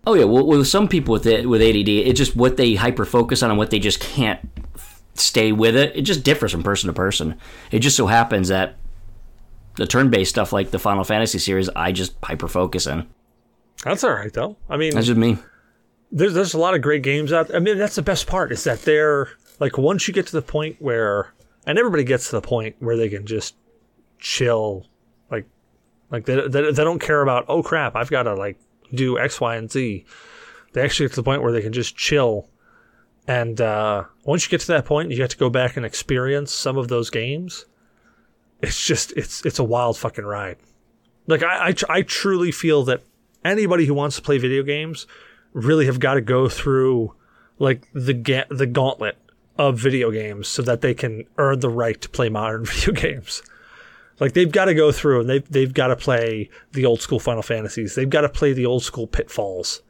Oh yeah, well, with some people with it with ADD, it's just what they hyper focus on and what they just can't stay with it. It just differs from person to person. It just so happens that the turn-based stuff like the Final Fantasy series, I just hyper focus in. That's all right though. I mean, That's just me. there's there's a lot of great games out there. I mean, that's the best part is that they're like once you get to the point where, and everybody gets to the point where they can just chill, like like they they, they don't care about oh crap I've got to like do X Y and Z. They actually get to the point where they can just chill, and uh, once you get to that point, you have to go back and experience some of those games. It's just it's it's a wild fucking ride. Like I I, I truly feel that anybody who wants to play video games really have got to go through like the ga- the gauntlet of video games so that they can earn the right to play modern video games. Like they've got to go through and they've they've got to play the old school Final Fantasies. They've got to play the old school Pitfalls.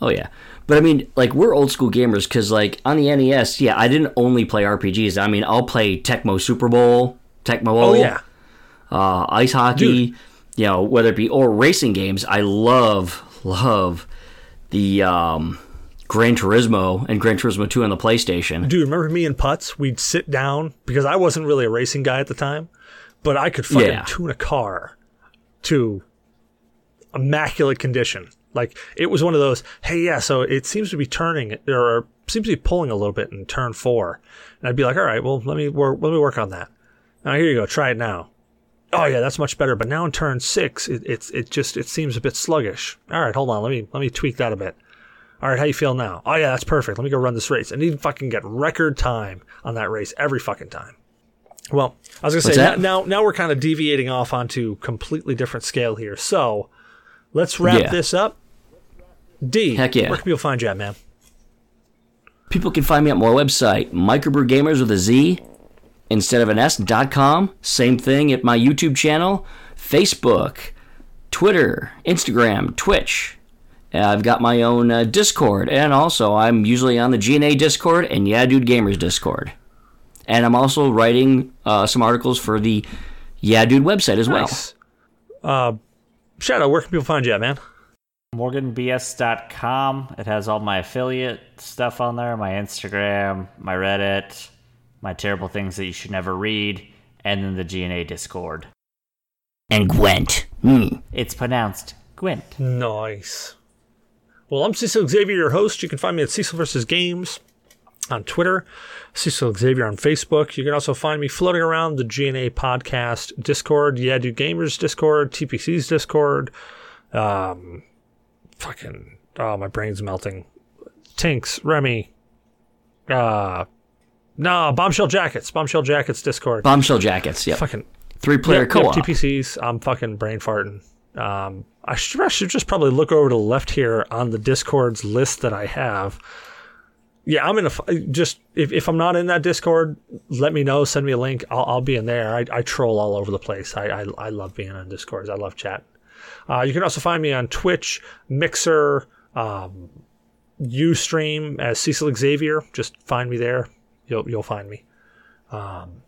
Oh yeah, but I mean, like we're old school gamers because like on the NES, yeah, I didn't only play RPGs. I mean, I'll play Tecmo Super Bowl, Tecmo Bowl, Oh yeah, uh, ice hockey, you know, whether it be or racing games. I love love the um, Gran Turismo and Gran Turismo 2 on the PlayStation. dude. Remember me and Putz? We'd sit down because I wasn't really a racing guy at the time, but I could fucking Yeah. tune a car to immaculate condition. Like it was one of those, hey, yeah, so it seems to be turning or seems to be pulling a little bit in turn four. And I'd be like, all right, well, let me work, let me work on that. Now here you go, try it now. Oh yeah, that's much better. But now in turn six, it, it's it just it seems a bit sluggish. All right, hold on, let me let me tweak that a bit. All right, how you feel now? Oh yeah, that's perfect. Let me go run this race. And he'd fucking get record time on that race every fucking time. Well, I was gonna What's say that? now now we're kind of deviating off onto completely different scale here. So let's wrap Yeah. this up. D, Heck yeah. where can people find you at, man? People can find me at my website, Microbrew Gamers with a Z instead of an S dot com. Same thing at my YouTube channel, Facebook, Twitter, Instagram, Twitch. Uh, I've got my own uh, Discord, and also I'm usually on the GNA Discord and Yeah Dude Gamers Discord. And I'm also writing uh, some articles for the Yeah Dude website as well. Nice. Uh, Shadow, where can people find you at, man? morganbs.com. It has all my affiliate stuff on there my Instagram, my Reddit, my terrible things that you should never read, and then the GNA Discord. And Gwent. Hmm. It's pronounced Gwent. Nice. Well, I'm Cecil Xavier, your host. You can find me at Cecil vs. Games on Twitter, Cecil Xavier on Facebook. You can also find me floating around the GNA podcast Discord, Yeah Do Gamers Discord, TPC's Discord. Um, fucking, oh, my brain's melting. Tinks, Remy, uh, no, Bombshell Jackets, Bombshell Jackets Discord. Bombshell Jackets. yeah. fucking Three player Yep, co yep. TPCs. I'm fucking brain farting. Um, I should, I should just probably look over to the left here on the Discord's list that I have. Yeah, I'm in a just if, if I'm not in that Discord, let me know. Send me a link. I'll, I'll be in there. I, I troll all over the place. I, I I love being on Discords. I love chat. Uh, you can also find me on Twitch, Mixer, um, UStream as Cecil Xavier. Just find me there. You'll you'll find me. Um,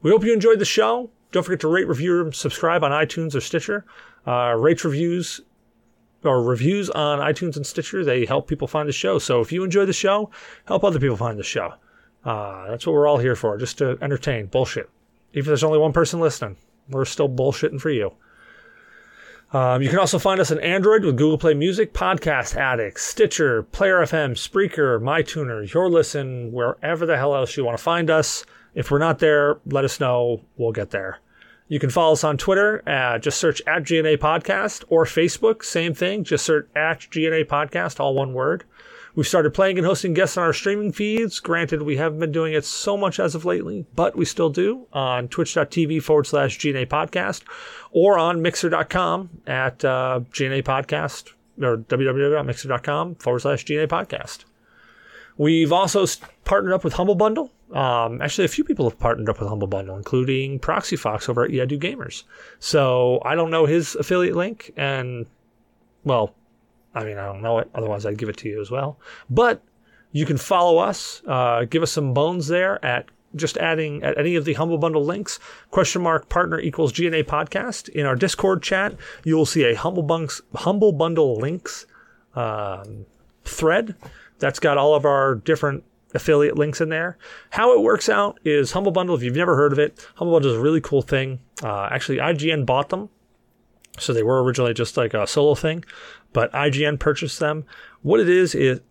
we hope you enjoyed the show. Don't forget to rate, review, and subscribe on iTunes or Stitcher. Uh, rate reviews or reviews on iTunes and Stitcher. They help people find the show. So if you enjoy the show, help other people find the show. Uh, that's what we're all here for, just to entertain. Bullshit. Even if there's only one person listening, we're still bullshitting for you. Um, you can also find us on Android with Google Play Music, Podcast Addict, Stitcher, Player FM, Spreaker, MyTuner, Your Listen, wherever the hell else you want to find us. If we're not there, let us know. We'll get there. You can follow us on Twitter. Uh, just search at GNA Podcast or Facebook. Same thing. Just search at GNA Podcast, all one word. We've started playing and hosting guests on our streaming feeds. Granted, we haven't been doing it so much as of lately, but we still do on twitch.tv forward slash GNA Podcast or on mixer.com at uh, GNA Podcast or www.mixer.com forward slash GNA Podcast. We've also partnered up with Humble Bundle. Um, actually, a few people have partnered up with Humble Bundle, including Proxy Fox over at Yeah Do Gamers. So I don't know his affiliate link, and well, I mean, I don't know it. Otherwise, I'd give it to you as well. But you can follow us, uh, give us some bones there at just adding at any of the Humble Bundle links, question mark partner equals GNA podcast. In our Discord chat, you will see a Humble, Bunks, Humble Bundle links um, thread that's got all of our different affiliate links in there. How it works out is Humble Bundle, if you've never heard of it, Humble Bundle is a really cool thing. Uh, actually, IGN bought them. So they were originally just like a solo thing, but IGN purchased them. What it is is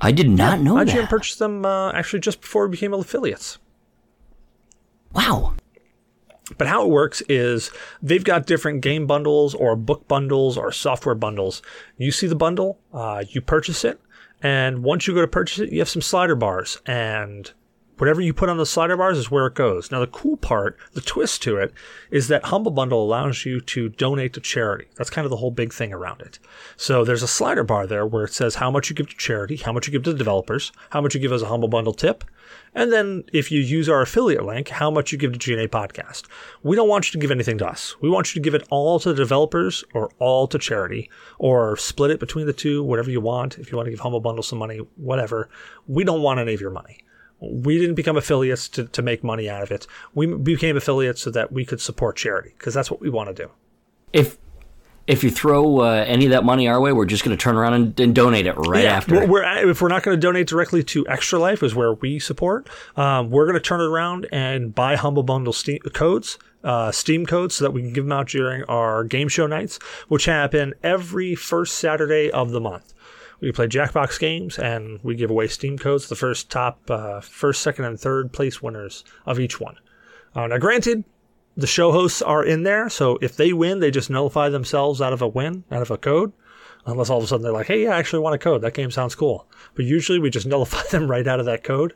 I did not know IGN that. purchased them uh, actually just before we became affiliates. wow. But how it works is they've got different game bundles or book bundles or software bundles. You see the bundle, uh, you purchase it, and once you go to purchase it, you have some slider bars, and whatever you put on the slider bars is where it goes. Now, the cool part, the twist to it, is that Humble Bundle allows you to donate to charity. That's kind of the whole big thing around it. So there's a slider bar there where it says how much you give to charity, how much you give to the developers, how much you give as a Humble Bundle tip, and then if you use our affiliate link, how much you give to GNA Podcast. We don't want you to give anything to us. We want you to give it all to the developers or all to charity or split it between the two, whatever you want. If you want to give Humble Bundle some money, whatever. We don't want any of your money. We didn't become affiliates to, to make money out of it. We became affiliates so that we could support charity because that's what we want to do. If if you throw uh, any of that money our way, we're just going to turn around and, and donate it right after. We're, we're, if we're not going to donate directly to Extra Life, is where we support. Um, we're going to turn it around and buy Humble Bundle ste codes uh, Steam codes so that we can give them out during our game show nights, which happen every first Saturday of the month. We play Jackbox games and we give away Steam codes the first top, uh, first, second, and third place winners of each one. Uh, now, granted, the show hosts are in there, so if they win, they just nullify themselves out of a win, out of a code. Unless all of a sudden they're like, hey, yeah, I actually want a code. That game sounds cool. But usually we just nullify them right out of that code.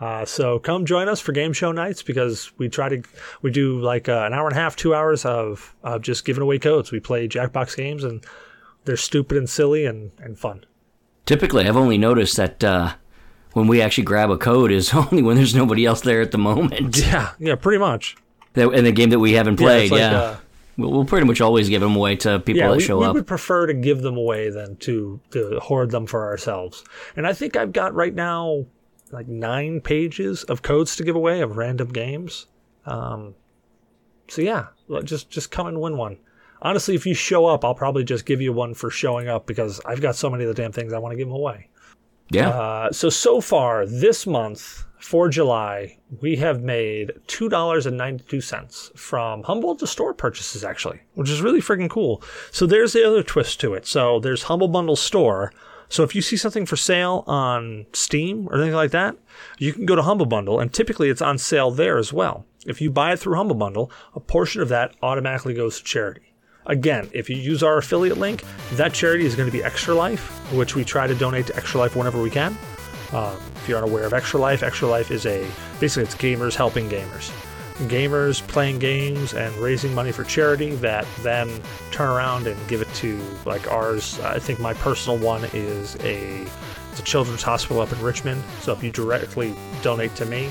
Uh, so come join us for game show nights because we try to, we do like uh, an hour and a half, two hours of, of just giving away codes. We play Jackbox games and they're stupid and silly and, and fun. Typically, I've only noticed that uh, when we actually grab a code is only when there's nobody else there at the moment. Yeah, yeah, pretty much. That- In the game that we haven't played, it's like, yeah. uh, we'll, we'll pretty much always give them away to people yeah, that we, show we up. We would prefer to give them away than to, to hoard them for ourselves. And I think I've got right now like nine pages of codes to give away of random games. Um, so yeah, just just come and win one. Honestly, if you show up, I'll probably just give you one for showing up because I've got so many of the damn things I want to give them away. Yeah. Uh, so so far this month for July, we have made two dollars and ninety two cents from Humble to store purchases, actually, which is really freaking cool. So there's the other twist to it. So there's Humble Bundle Store. So if you see something for sale on Steam or anything like that, you can go to Humble Bundle, and typically it's on sale there as well. If you buy it through Humble Bundle, a portion of that automatically goes to charity. Again, if you use our affiliate link, that charity is going to be Extra Life, which we try to donate to Extra Life whenever we can. Um, if you're unaware of Extra Life, Extra Life is a basically it's gamers helping gamers, gamers playing games and raising money for charity that then turn around and give it to like ours. I think my personal one is a it's a children's hospital up in Richmond. So if you directly donate to me,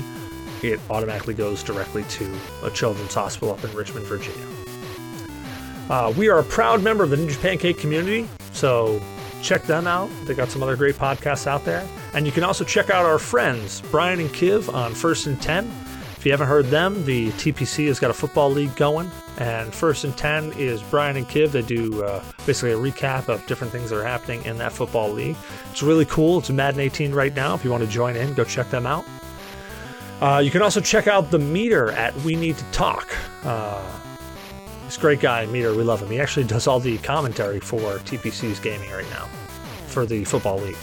it automatically goes directly to a children's hospital up in Richmond, Virginia. Uh, we are a proud member of the Ninja Pancake community, so check them out. They got some other great podcasts out there. And you can also check out our friends, Brian and Kiv, on First and 10. If you haven't heard them, the TPC has got a football league going. And First and 10 is Brian and Kiv. They do uh, basically a recap of different things that are happening in that football league. It's really cool. It's Madden 18 right now. If you want to join in, go check them out. Uh, you can also check out the meter at We Need to Talk. Uh, He's a great guy, Meter. We love him. He actually does all the commentary for TPC's gaming right now for the Football League.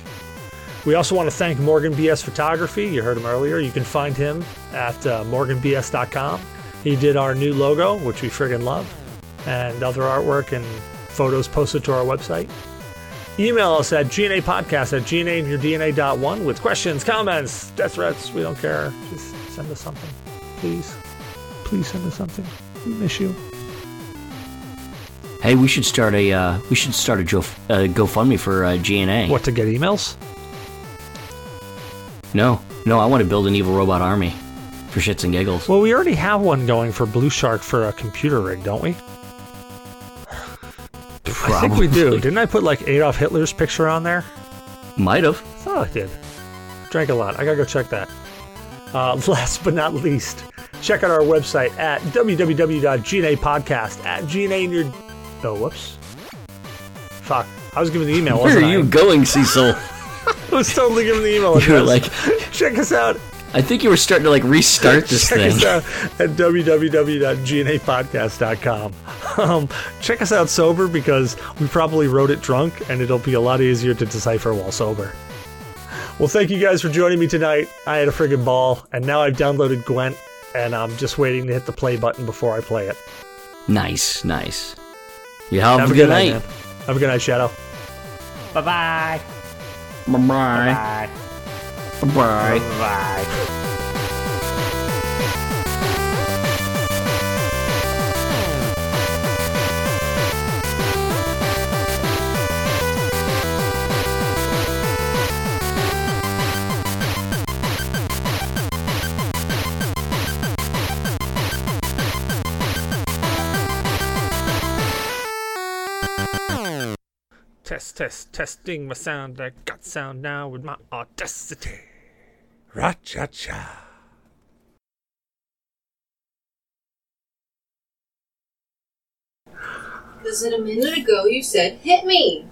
We also want to thank Morgan BS Photography. You heard him earlier. You can find him at uh, morganbs.com. He did our new logo, which we friggin' love, and other artwork and photos posted to our website. Email us at gnapodcast at gnainyourdna.one with questions, comments, death threats. We don't care. Just send us something, please. Please send us something. We miss you. Hey, we should start a uh, we should start a Joe, uh, GoFundMe for uh, GNA. What to get emails? No, no, I want to build an evil robot army for shits and giggles. Well, we already have one going for Blue Shark for a computer rig, don't we? I think we do. Didn't I put like Adolf Hitler's picture on there? Might have. I thought I did. Drank a lot. I gotta go check that. Uh, last but not least, check out our website at www.gnapodcast at gna in your. Oh, whoops. Fuck. I was giving the email. Where wasn't are you I? going, Cecil? I was totally giving the email. you were like, check us out I think you were starting to like restart this check thing. us out at www.gnapodcast.com. Um, check us out sober because we probably wrote it drunk and it'll be a lot easier to decipher while sober. Well, thank you guys for joining me tonight. I had a friggin' ball, and now I've downloaded Gwent, and I'm just waiting to hit the play button before I play it. Nice, nice. You have, Have a good night. man. Have a good night, Shadow. Bye Bye bye. Bye bye. Bye. Bye. Bye. Test, test, testing my sound. I got sound now with my audacity. Ra cha cha. Because a minute ago you said, hit me.